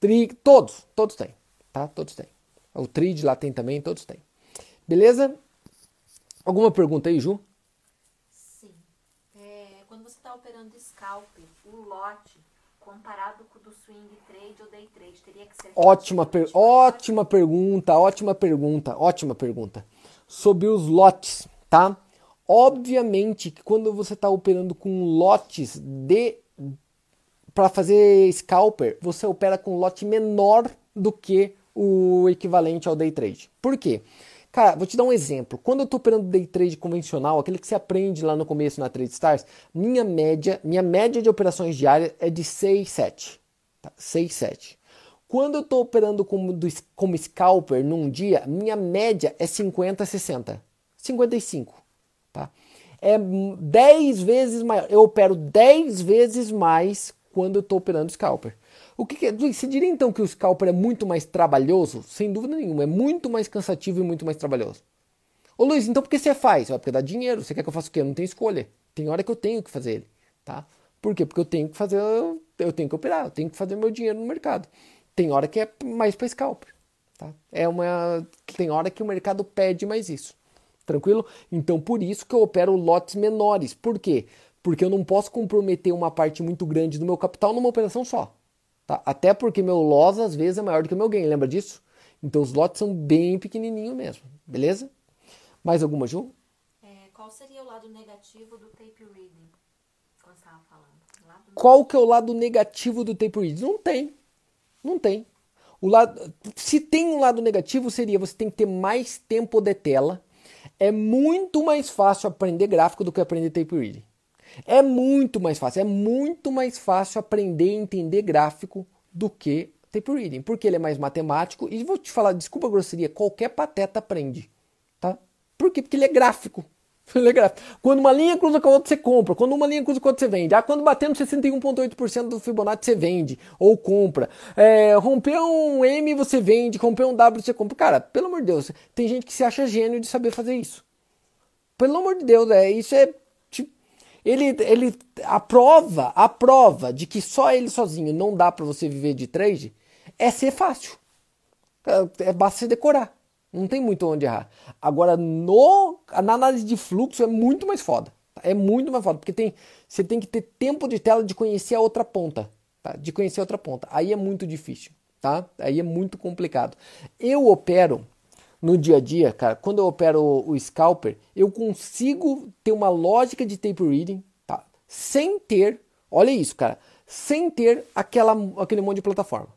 Tri todos todos têm tá? Todos têm. O Trade lá tem também todos têm. Beleza? Alguma pergunta aí Ju? Sim. É, quando você está operando scalp, o lote comparado com o do swing trade ou day trade, teria que ser Ótima, per maior? ótima pergunta, ótima pergunta, ótima pergunta. Sobre os lotes, tá? Obviamente que quando você está operando com lotes de para fazer scalper, você opera com lote menor do que o equivalente ao day trade. Por quê? Cara, vou te dar um exemplo. Quando eu estou operando day trade convencional, aquele que você aprende lá no começo na Trade Stars, minha média, minha média de operações diárias é de 6, 7. Tá? 6, 7. Quando eu estou operando como, como scalper num dia, minha média é 50, 60. 55. Tá? É 10 vezes maior. Eu opero 10 vezes mais quando eu estou operando scalper. O que, que é? Você diria então que o scalper é muito mais trabalhoso? Sem dúvida nenhuma, é muito mais cansativo e muito mais trabalhoso. Ô Luiz, então por que você faz? É porque dá dinheiro. Você quer que eu faça o quê? Eu não tenho escolha. Tem hora que eu tenho que fazer ele, tá? Por quê? Porque eu tenho que fazer, eu tenho que operar, eu tenho que fazer meu dinheiro no mercado. Tem hora que é mais para scalper, tá? É uma tem hora que o mercado pede mais isso. Tranquilo? Então por isso que eu opero lotes menores. Por quê? Porque eu não posso comprometer uma parte muito grande do meu capital numa operação só. Tá? Até porque meu loss às vezes é maior do que o meu gain, lembra disso? Então os lotes são bem pequenininho mesmo, beleza? Mais alguma, Ju? É, qual seria o lado negativo do tape reading? Quando estava falando. Lado Qual que é o lado negativo do tape read? Não tem. Não tem. O lado, se tem um lado negativo, seria você tem que ter mais tempo de tela. É muito mais fácil aprender gráfico do que aprender tape reading. É muito mais fácil. É muito mais fácil aprender e entender gráfico do que tape reading. Porque ele é mais matemático. E vou te falar, desculpa a grosseria, qualquer pateta aprende. Tá? Por quê? Porque ele é gráfico. Ele é gráfico. Quando uma linha cruza com a outra, você compra. Quando uma linha cruza com a outra, você vende. Ah, quando bater no 61,8% do Fibonacci, você vende ou compra. É, romper um M, você vende. Romper um W, você compra. Cara, pelo amor de Deus, tem gente que se acha gênio de saber fazer isso. Pelo amor de Deus, é, isso é. Ele, ele, a prova, a prova de que só ele sozinho não dá para você viver de trade é ser fácil. É, é basta você decorar. Não tem muito onde errar. Agora, no, na análise de fluxo é muito mais foda. É muito mais foda, porque tem, você tem que ter tempo de tela de conhecer a outra ponta. Tá? De conhecer a outra ponta. Aí é muito difícil. Tá? Aí é muito complicado. Eu opero no dia a dia, cara, quando eu opero o, o scalper, eu consigo ter uma lógica de tape reading, tá? Sem ter, olha isso, cara, sem ter aquela, aquele monte de plataforma.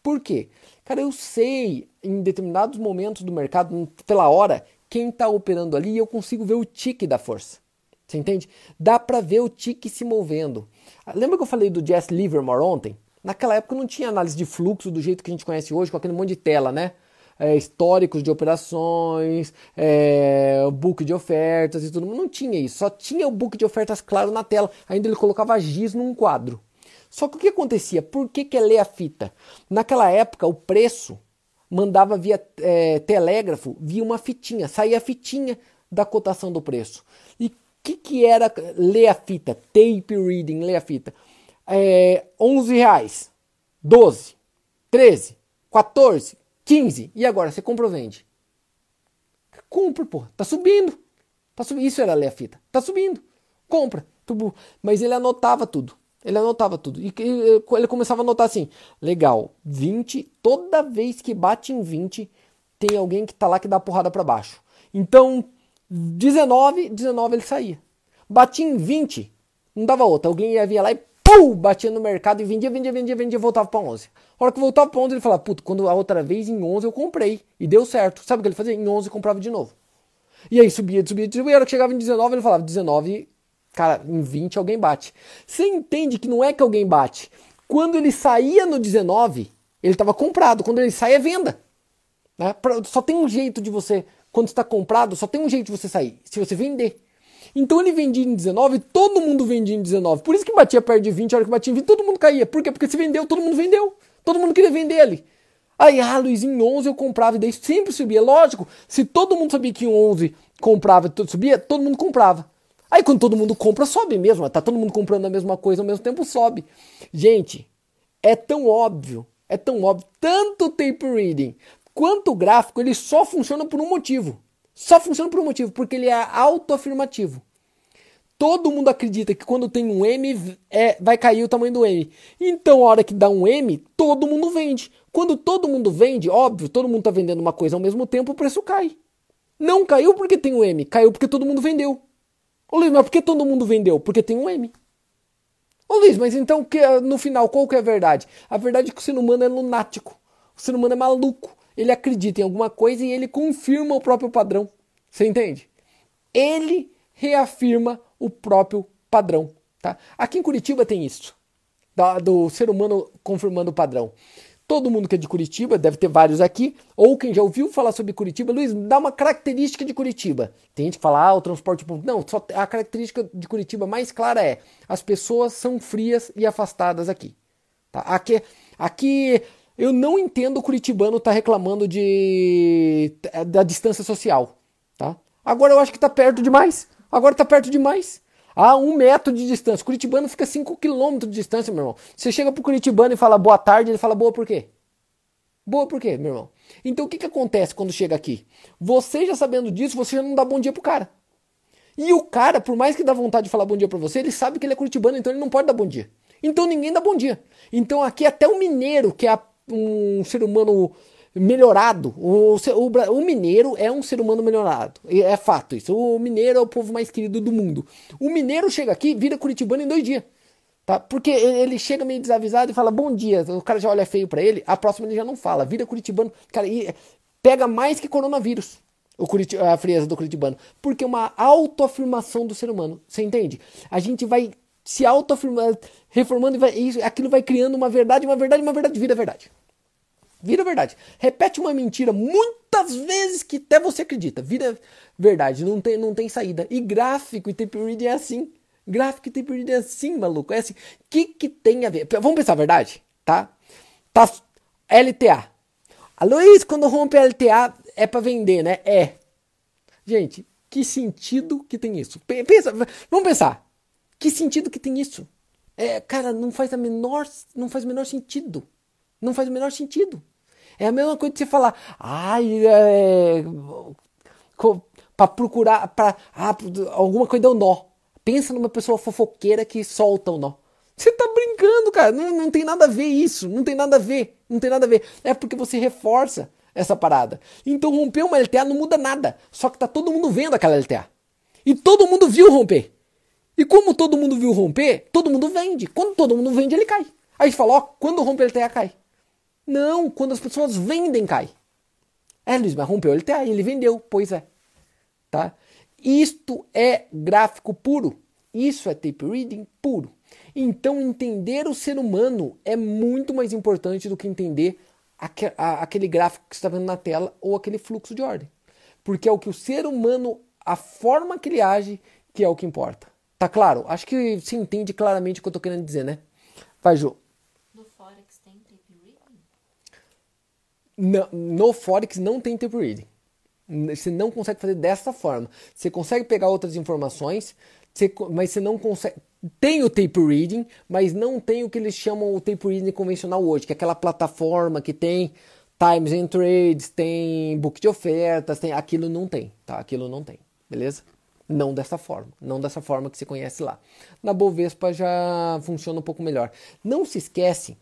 Por quê? Cara, eu sei em determinados momentos do mercado, pela hora, quem está operando ali e eu consigo ver o tique da força. Você entende? Dá para ver o tique se movendo. Lembra que eu falei do Jess Livermore ontem? Naquela época não tinha análise de fluxo do jeito que a gente conhece hoje, com aquele monte de tela, né? É, históricos de operações, é, book de ofertas e tudo. Não tinha isso. Só tinha o book de ofertas claro na tela. Ainda ele colocava giz num quadro. Só que o que acontecia? Por que, que é ler a fita? Naquela época, o preço mandava via é, telégrafo, via uma fitinha, saía a fitinha da cotação do preço. E o que, que era ler a fita? Tape reading, ler a fita. é, 11 reais, 12, 13, 14, 15. E agora, você compra ou vende? Compra, pô. Tá subindo. Tá subindo. Isso era ler a fita. Tá subindo. Compra. Mas ele anotava tudo. Ele anotava tudo. E ele começava a anotar assim: legal, 20, toda vez que bate em 20, tem alguém que tá lá que dá porrada para baixo. Então, 19, 19 ele saía. Batia em 20, não dava outra. Alguém ia vir lá e pum, batia no mercado e vendia, vendia, vendia, vendia, voltava para 11. A hora que voltava para 11, ele falava: puto, quando a outra vez em 11 eu comprei e deu certo. Sabe o que ele fazia? Em 11 comprava de novo. E aí subia, subia, subia. E a hora que chegava em 19, ele falava: 19 Cara, em 20 alguém bate. Você entende que não é que alguém bate. Quando ele saía no 19, ele estava comprado. Quando ele sai, é venda. Né? Só tem um jeito de você, quando está comprado, só tem um jeito de você sair. Se você vender. Então ele vendia em 19, todo mundo vendia em 19. Por isso que batia perto de 20, a hora que batia em 20, todo mundo caía. Por quê? Porque se vendeu, todo mundo vendeu. Todo mundo queria vender ali. Aí, ah, Luiz, em 11 eu comprava e daí sempre subia. Lógico, se todo mundo sabia que em 11 comprava e subia, todo mundo comprava. Aí quando todo mundo compra, sobe mesmo. Tá todo mundo comprando a mesma coisa ao mesmo tempo, sobe. Gente, é tão óbvio, é tão óbvio. Tanto tape reading quanto gráfico, ele só funciona por um motivo. Só funciona por um motivo, porque ele é autoafirmativo. Todo mundo acredita que quando tem um M, é, vai cair o tamanho do M. Então, a hora que dá um M, todo mundo vende. Quando todo mundo vende, óbvio, todo mundo está vendendo uma coisa ao mesmo tempo, o preço cai. Não caiu porque tem um M, caiu porque todo mundo vendeu. Ô Luiz, mas por que todo mundo vendeu? Porque tem um M. Ô Luiz, mas então que, no final qual que é a verdade? A verdade é que o ser humano é lunático. O ser humano é maluco. Ele acredita em alguma coisa e ele confirma o próprio padrão. Você entende? Ele reafirma o próprio padrão. Tá? Aqui em Curitiba tem isso. Da, do ser humano confirmando o padrão todo mundo que é de Curitiba, deve ter vários aqui, ou quem já ouviu falar sobre Curitiba, Luiz, dá uma característica de Curitiba. Tem gente que fala, ah, o transporte público. Não, só a característica de Curitiba mais clara é: as pessoas são frias e afastadas aqui. Tá? Aqui, aqui eu não entendo o curitibano tá reclamando de da distância social. Tá? Agora eu acho que está perto demais. Agora está perto demais. Ah, um metro de distância. Curitibano fica 5 quilômetros de distância, meu irmão. Você chega pro Curitibano e fala boa tarde, ele fala boa por quê? Boa por quê, meu irmão? Então o que, que acontece quando chega aqui? Você já sabendo disso, você já não dá bom dia pro cara. E o cara, por mais que dá vontade de falar bom dia pra você, ele sabe que ele é curitibano, então ele não pode dar bom dia. Então ninguém dá bom dia. Então aqui até o mineiro, que é um ser humano melhorado. O, o, o, mineiro é um ser humano melhorado. É fato isso. O mineiro é o povo mais querido do mundo. O mineiro chega aqui, vira curitibano em dois dias. Tá? Porque ele chega meio desavisado e fala bom dia. O cara já olha feio para ele, a próxima ele já não fala. Vira curitibano. Cara, e pega mais que coronavírus. O Curit a frieza do curitibano. Porque é uma autoafirmação do ser humano. Você entende? A gente vai se autoafirmando, reformando e vai, aquilo vai criando uma verdade, uma verdade, uma verdade, vira verdade. Vira verdade. Repete uma mentira muitas vezes que até você acredita. Vira verdade. Não tem, não tem saída. E gráfico e tape reading é assim. Gráfico e tape reading é assim, maluco. É assim. O que, que tem a ver? Vamos pensar a verdade? Tá? Tá. LTA. A Luiz, quando rompe a LTA, é para vender, né? É. Gente, que sentido que tem isso? Pensa, vamos pensar. Que sentido que tem isso? É, cara, não faz a menor, não faz o menor sentido. Não faz o menor sentido. É a mesma coisa de você falar, ai, é, para procurar, para ah, alguma coisa deu nó. Pensa numa pessoa fofoqueira que solta o nó. Você tá brincando, cara. Não, não tem nada a ver isso. Não tem nada a ver. Não tem nada a ver. É porque você reforça essa parada. Então romper uma LTA não muda nada. Só que tá todo mundo vendo aquela LTA. E todo mundo viu romper. E como todo mundo viu romper, todo mundo vende. Quando todo mundo vende, ele cai. Aí a gente fala, ó, quando rompe a LTA cai. Não, quando as pessoas vendem, cai. É, Luiz, mas rompeu LTA, ele vendeu. Pois é. Tá? Isto é gráfico puro. Isso é tape reading puro. Então, entender o ser humano é muito mais importante do que entender aquele gráfico que está vendo na tela ou aquele fluxo de ordem. Porque é o que o ser humano, a forma que ele age, que é o que importa. Tá claro? Acho que se entende claramente o que eu estou querendo dizer, né? Vai, Ju. No, no Forex não tem tape reading. Você não consegue fazer dessa forma. Você consegue pegar outras informações, você, mas você não consegue. tem o tape reading, mas não tem o que eles chamam o tape reading convencional hoje, que é aquela plataforma que tem Times and Trades, tem book de ofertas, tem aquilo não tem, tá? Aquilo não tem, beleza? Não dessa forma, não dessa forma que você conhece lá. Na Bovespa já funciona um pouco melhor. Não se esquece,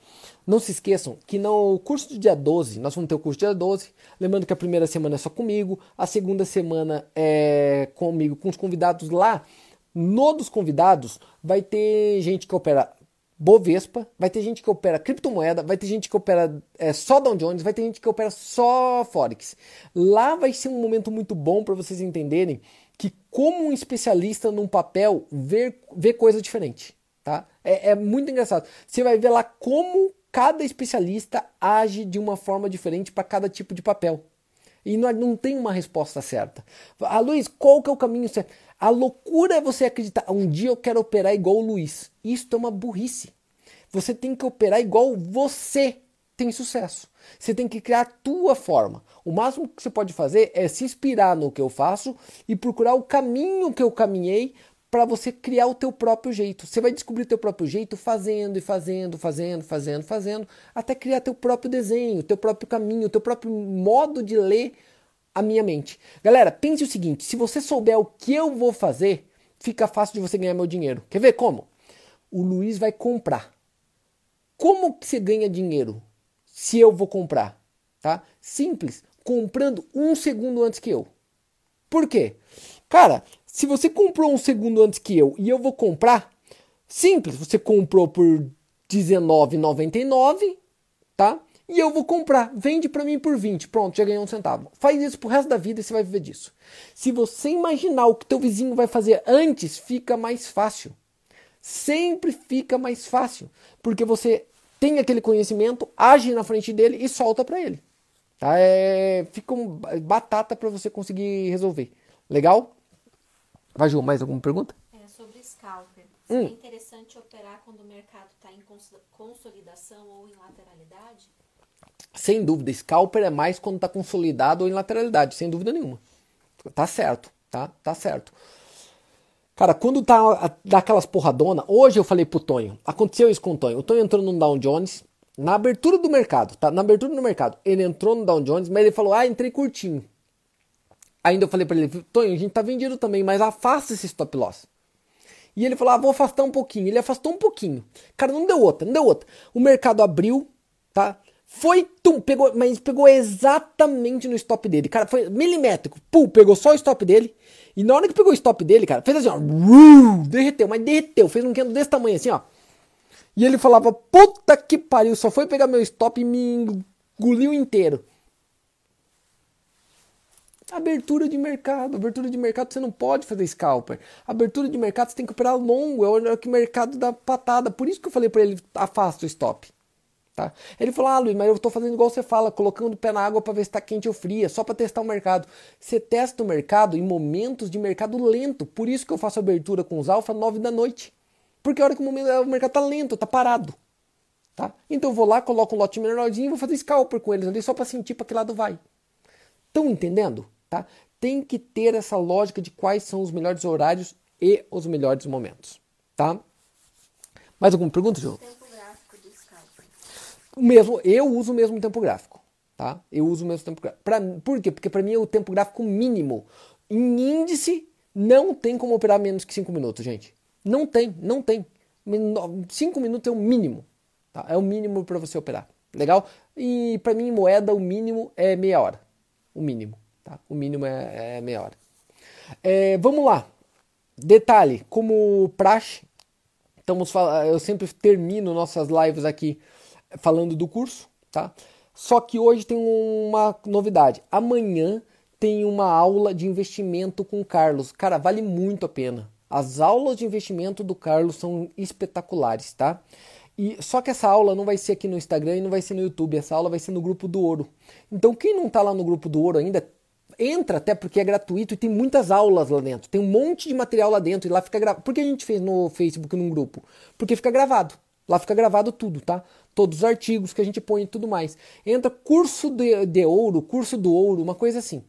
não se esqueçam que no curso do dia 12, nós vamos ter o curso do dia 12, lembrando que a primeira semana é só comigo, a segunda semana é comigo com os convidados lá. No dos convidados vai ter gente que opera Bovespa, vai ter gente que opera criptomoeda, vai ter gente que opera é, só Dow Jones, vai ter gente que opera só Forex. Lá vai ser um momento muito bom para vocês entenderem que como um especialista num papel vê, vê coisa diferente, tá? É, é muito engraçado. Você vai ver lá como cada especialista age de uma forma diferente para cada tipo de papel. E não, não tem uma resposta certa. Ah, Luiz, qual que é o caminho certo? A loucura é você acreditar, um dia eu quero operar igual o Luiz. Isso é uma burrice. Você tem que operar igual você tem sucesso. Você tem que criar a tua forma. O máximo que você pode fazer é se inspirar no que eu faço e procurar o caminho que eu caminhei para você criar o teu próprio jeito. Você vai descobrir o teu próprio jeito fazendo e fazendo, fazendo, fazendo, fazendo, até criar teu próprio desenho, teu próprio caminho, teu próprio modo de ler a minha mente. Galera, pense o seguinte, se você souber o que eu vou fazer, fica fácil de você ganhar meu dinheiro. Quer ver como? O Luiz vai comprar. Como que você ganha dinheiro? Se eu vou comprar, tá? Simples, comprando um segundo antes que eu. Por quê? Cara, se você comprou um segundo antes que eu e eu vou comprar, simples, você comprou por R$19,99, tá? E eu vou comprar, vende para mim por 20, pronto, já ganhou um centavo. Faz isso pro resto da vida e você vai viver disso. Se você imaginar o que teu vizinho vai fazer antes, fica mais fácil. Sempre fica mais fácil, porque você tem aquele conhecimento, age na frente dele e solta para ele. Tá? É, fica um batata para você conseguir resolver. Legal? Vai, Ju, mais alguma pergunta? É sobre scalper. Hum. É interessante operar quando o mercado está em consolidação ou em lateralidade? Sem dúvida, scalper é mais quando está consolidado ou em lateralidade, sem dúvida nenhuma. Tá certo, tá? Tá certo. Cara, quando tá daquelas porradona, hoje eu falei pro Tonho, aconteceu isso com o Tonho. O Tonho entrou no Dow Jones, na abertura do mercado, tá? Na abertura do mercado, ele entrou no Dow Jones, mas ele falou, ah, entrei curtinho. Ainda eu falei para ele, Tonho, a gente tá vendido também, mas afasta esse stop loss. E ele falou, ah, vou afastar um pouquinho. Ele afastou um pouquinho. Cara, não deu outra, não deu outra. O mercado abriu, tá? Foi, tum, pegou, mas pegou exatamente no stop dele. Cara, foi milimétrico. Pum, pegou só o stop dele. E na hora que pegou o stop dele, cara, fez assim, ó. Derreteu, mas derreteu. Fez um candle desse tamanho assim, ó. E ele falava, puta que pariu, só foi pegar meu stop e me engoliu inteiro. Abertura de mercado. Abertura de mercado você não pode fazer scalper. Abertura de mercado você tem que operar longo. É o que o mercado dá patada. Por isso que eu falei para ele, afasta o stop. Tá? Ele falou: Ah, Luiz, mas eu estou fazendo igual você fala, colocando o pé na água para ver se está quente ou fria, só para testar o mercado. Você testa o mercado em momentos de mercado lento. Por isso que eu faço abertura com os alfa 9 da noite. Porque a hora que o, momento, o mercado está lento, está parado. Tá? Então eu vou lá, coloco um lote menorzinho e vou fazer scalper com eles ali só para sentir para que lado vai. Estão entendendo? Tá? Tem que ter essa lógica de quais são os melhores horários e os melhores momentos. Tá? Mais alguma pergunta, João? O mesmo, eu uso o mesmo tempo gráfico, tá? Eu uso o mesmo tempo gráfico. Pra, por quê? Porque para mim é o tempo gráfico mínimo. Em índice, não tem como operar menos que 5 minutos, gente. Não tem, não tem. 5 minutos é o mínimo. Tá? É o mínimo para você operar. Legal? E para mim, moeda, o mínimo é meia hora. O mínimo. Tá? O mínimo é, é meia hora. É, vamos lá. Detalhe, como praxe, estamos eu sempre termino nossas lives aqui falando do curso, tá? Só que hoje tem uma novidade. Amanhã tem uma aula de investimento com o Carlos. Cara, vale muito a pena. As aulas de investimento do Carlos são espetaculares, tá? E só que essa aula não vai ser aqui no Instagram e não vai ser no YouTube, essa aula vai ser no grupo do Ouro. Então quem não está lá no grupo do Ouro ainda, entra até porque é gratuito e tem muitas aulas lá dentro. Tem um monte de material lá dentro e lá fica gravado. Por que a gente fez no Facebook num grupo? Porque fica gravado. Lá fica gravado tudo, tá? Todos os artigos que a gente põe e tudo mais. Entra curso de, de ouro, curso do ouro, uma coisa assim.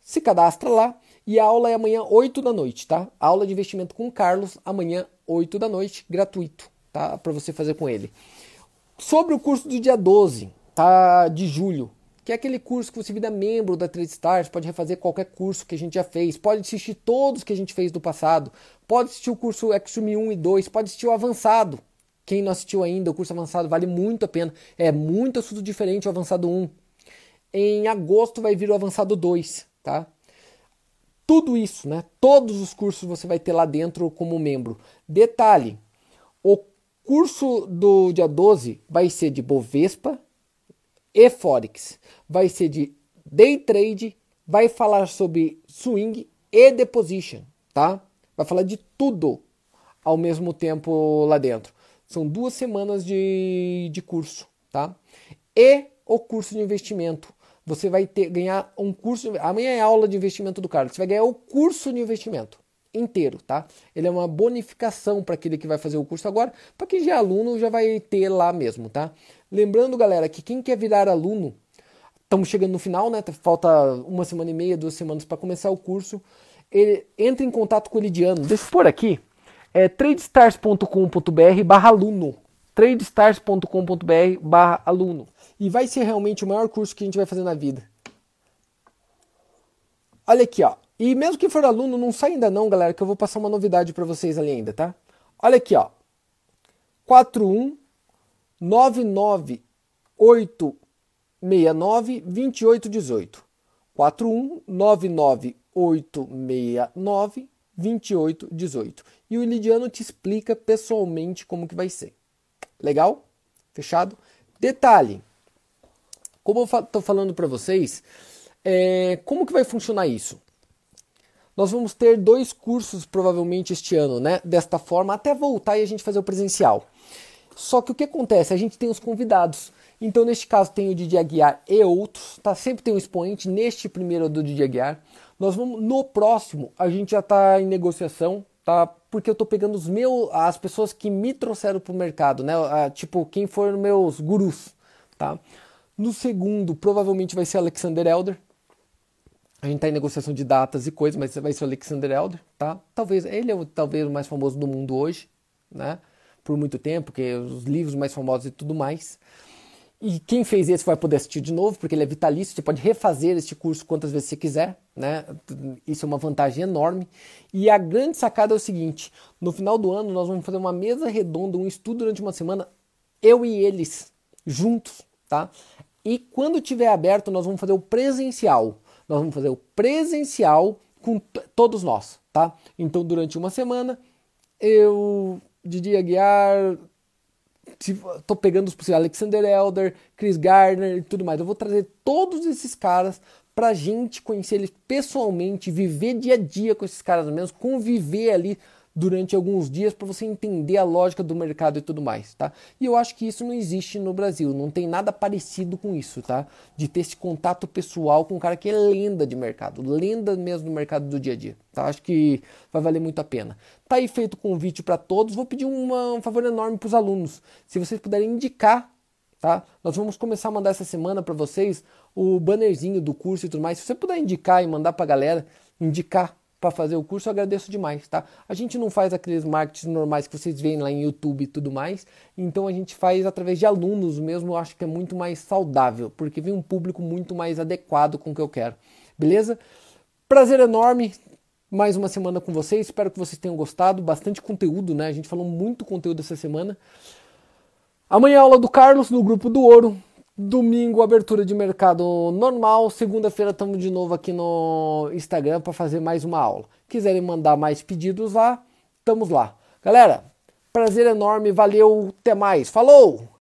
Se cadastra lá E a aula é amanhã 8 da noite, tá? Aula de investimento com o Carlos, amanhã 8 da noite, gratuito, tá? Para você fazer com ele. Sobre o curso do dia 12, tá? De julho, que é aquele curso que você vira membro da Trade Stars, pode refazer qualquer curso que a gente já fez, pode assistir todos que a gente fez do passado, pode assistir o curso Extreme 1 e 2, pode assistir o avançado. Quem não assistiu ainda, o curso avançado vale muito a pena. É muito assunto diferente o avançado 1. Em agosto vai vir o avançado 2, tá? Tudo isso, né? Todos os cursos você vai ter lá dentro como membro. Detalhe: o curso do dia 12 vai ser de Bovespa e Forex. Vai ser de Day Trade, vai falar sobre swing e deposition, tá? Vai falar de tudo ao mesmo tempo lá dentro. São duas semanas de, de curso, tá? E o curso de investimento você vai ter, ganhar um curso. Amanhã é aula de investimento do Carlos. Você vai ganhar o curso de investimento inteiro, tá? Ele é uma bonificação para aquele que vai fazer o curso agora. Para quem já é aluno, já vai ter lá mesmo, tá? Lembrando, galera, que quem quer virar aluno, estamos chegando no final, né? Falta uma semana e meia, duas semanas para começar o curso. Ele entra em contato com o Elidiano. Deixa eu pôr aqui. É tradestars.com.br/barra aluno. tradestars.com.br/barra aluno e vai ser realmente o maior curso que a gente vai fazer na vida. Olha aqui, ó. E mesmo que for aluno, não sai ainda não, galera, que eu vou passar uma novidade para vocês ali ainda, tá? Olha aqui, ó. 41 99869 2818. 41 99869 2818. E o Lidiano te explica pessoalmente como que vai ser. Legal? Fechado? Detalhe, como eu estou falando para vocês, é, como que vai funcionar isso? Nós vamos ter dois cursos provavelmente este ano, né? Desta forma, até voltar e a gente fazer o presencial. Só que o que acontece? A gente tem os convidados. Então, neste caso, tem o Didi Aguiar e outros, tá? Sempre tem um expoente. Neste primeiro é do Didi Aguiar. Nós vamos, no próximo, a gente já está em negociação, tá? Porque eu estou pegando os meus, as pessoas que me trouxeram para o mercado, né? tipo, quem foram meus gurus, tá? No segundo, provavelmente vai ser Alexander Elder. A gente está em negociação de datas e coisas, mas vai ser o Alexander Elder, tá? Talvez ele é o, talvez o mais famoso do mundo hoje, né? Por muito tempo, que os livros mais famosos e tudo mais. E quem fez esse vai poder assistir de novo, porque ele é vitalício, você pode refazer este curso quantas vezes você quiser, né? Isso é uma vantagem enorme. E a grande sacada é o seguinte: no final do ano nós vamos fazer uma mesa redonda, um estudo durante uma semana, eu e eles juntos, tá? E quando tiver aberto, nós vamos fazer o presencial. Nós vamos fazer o presencial com todos nós, tá? Então, durante uma semana, eu, Didi Aguiar, tô pegando os possíveis Alexander Elder, Chris Gardner e tudo mais. Eu vou trazer todos esses caras pra gente conhecer eles pessoalmente, viver dia a dia com esses caras mesmo, conviver ali durante alguns dias para você entender a lógica do mercado e tudo mais, tá? E eu acho que isso não existe no Brasil, não tem nada parecido com isso, tá? De ter esse contato pessoal com um cara que é lenda de mercado, lenda mesmo do mercado do dia a dia, tá? Acho que vai valer muito a pena. Tá aí feito o convite para todos, vou pedir uma, um favor enorme para os alunos, se vocês puderem indicar Tá? Nós vamos começar a mandar essa semana para vocês o bannerzinho do curso e tudo mais. Se você puder indicar e mandar para a galera, indicar para fazer o curso, eu agradeço demais, tá? A gente não faz aqueles marketing normais que vocês veem lá em YouTube e tudo mais, então a gente faz através de alunos mesmo, eu acho que é muito mais saudável, porque vem um público muito mais adequado com o que eu quero. Beleza? Prazer enorme mais uma semana com vocês, espero que vocês tenham gostado, bastante conteúdo, né? A gente falou muito conteúdo essa semana. Amanhã aula do Carlos no grupo do Ouro. Domingo, abertura de mercado normal. Segunda-feira estamos de novo aqui no Instagram para fazer mais uma aula. Quiserem mandar mais pedidos lá, estamos lá. Galera, prazer enorme, valeu, até mais. Falou!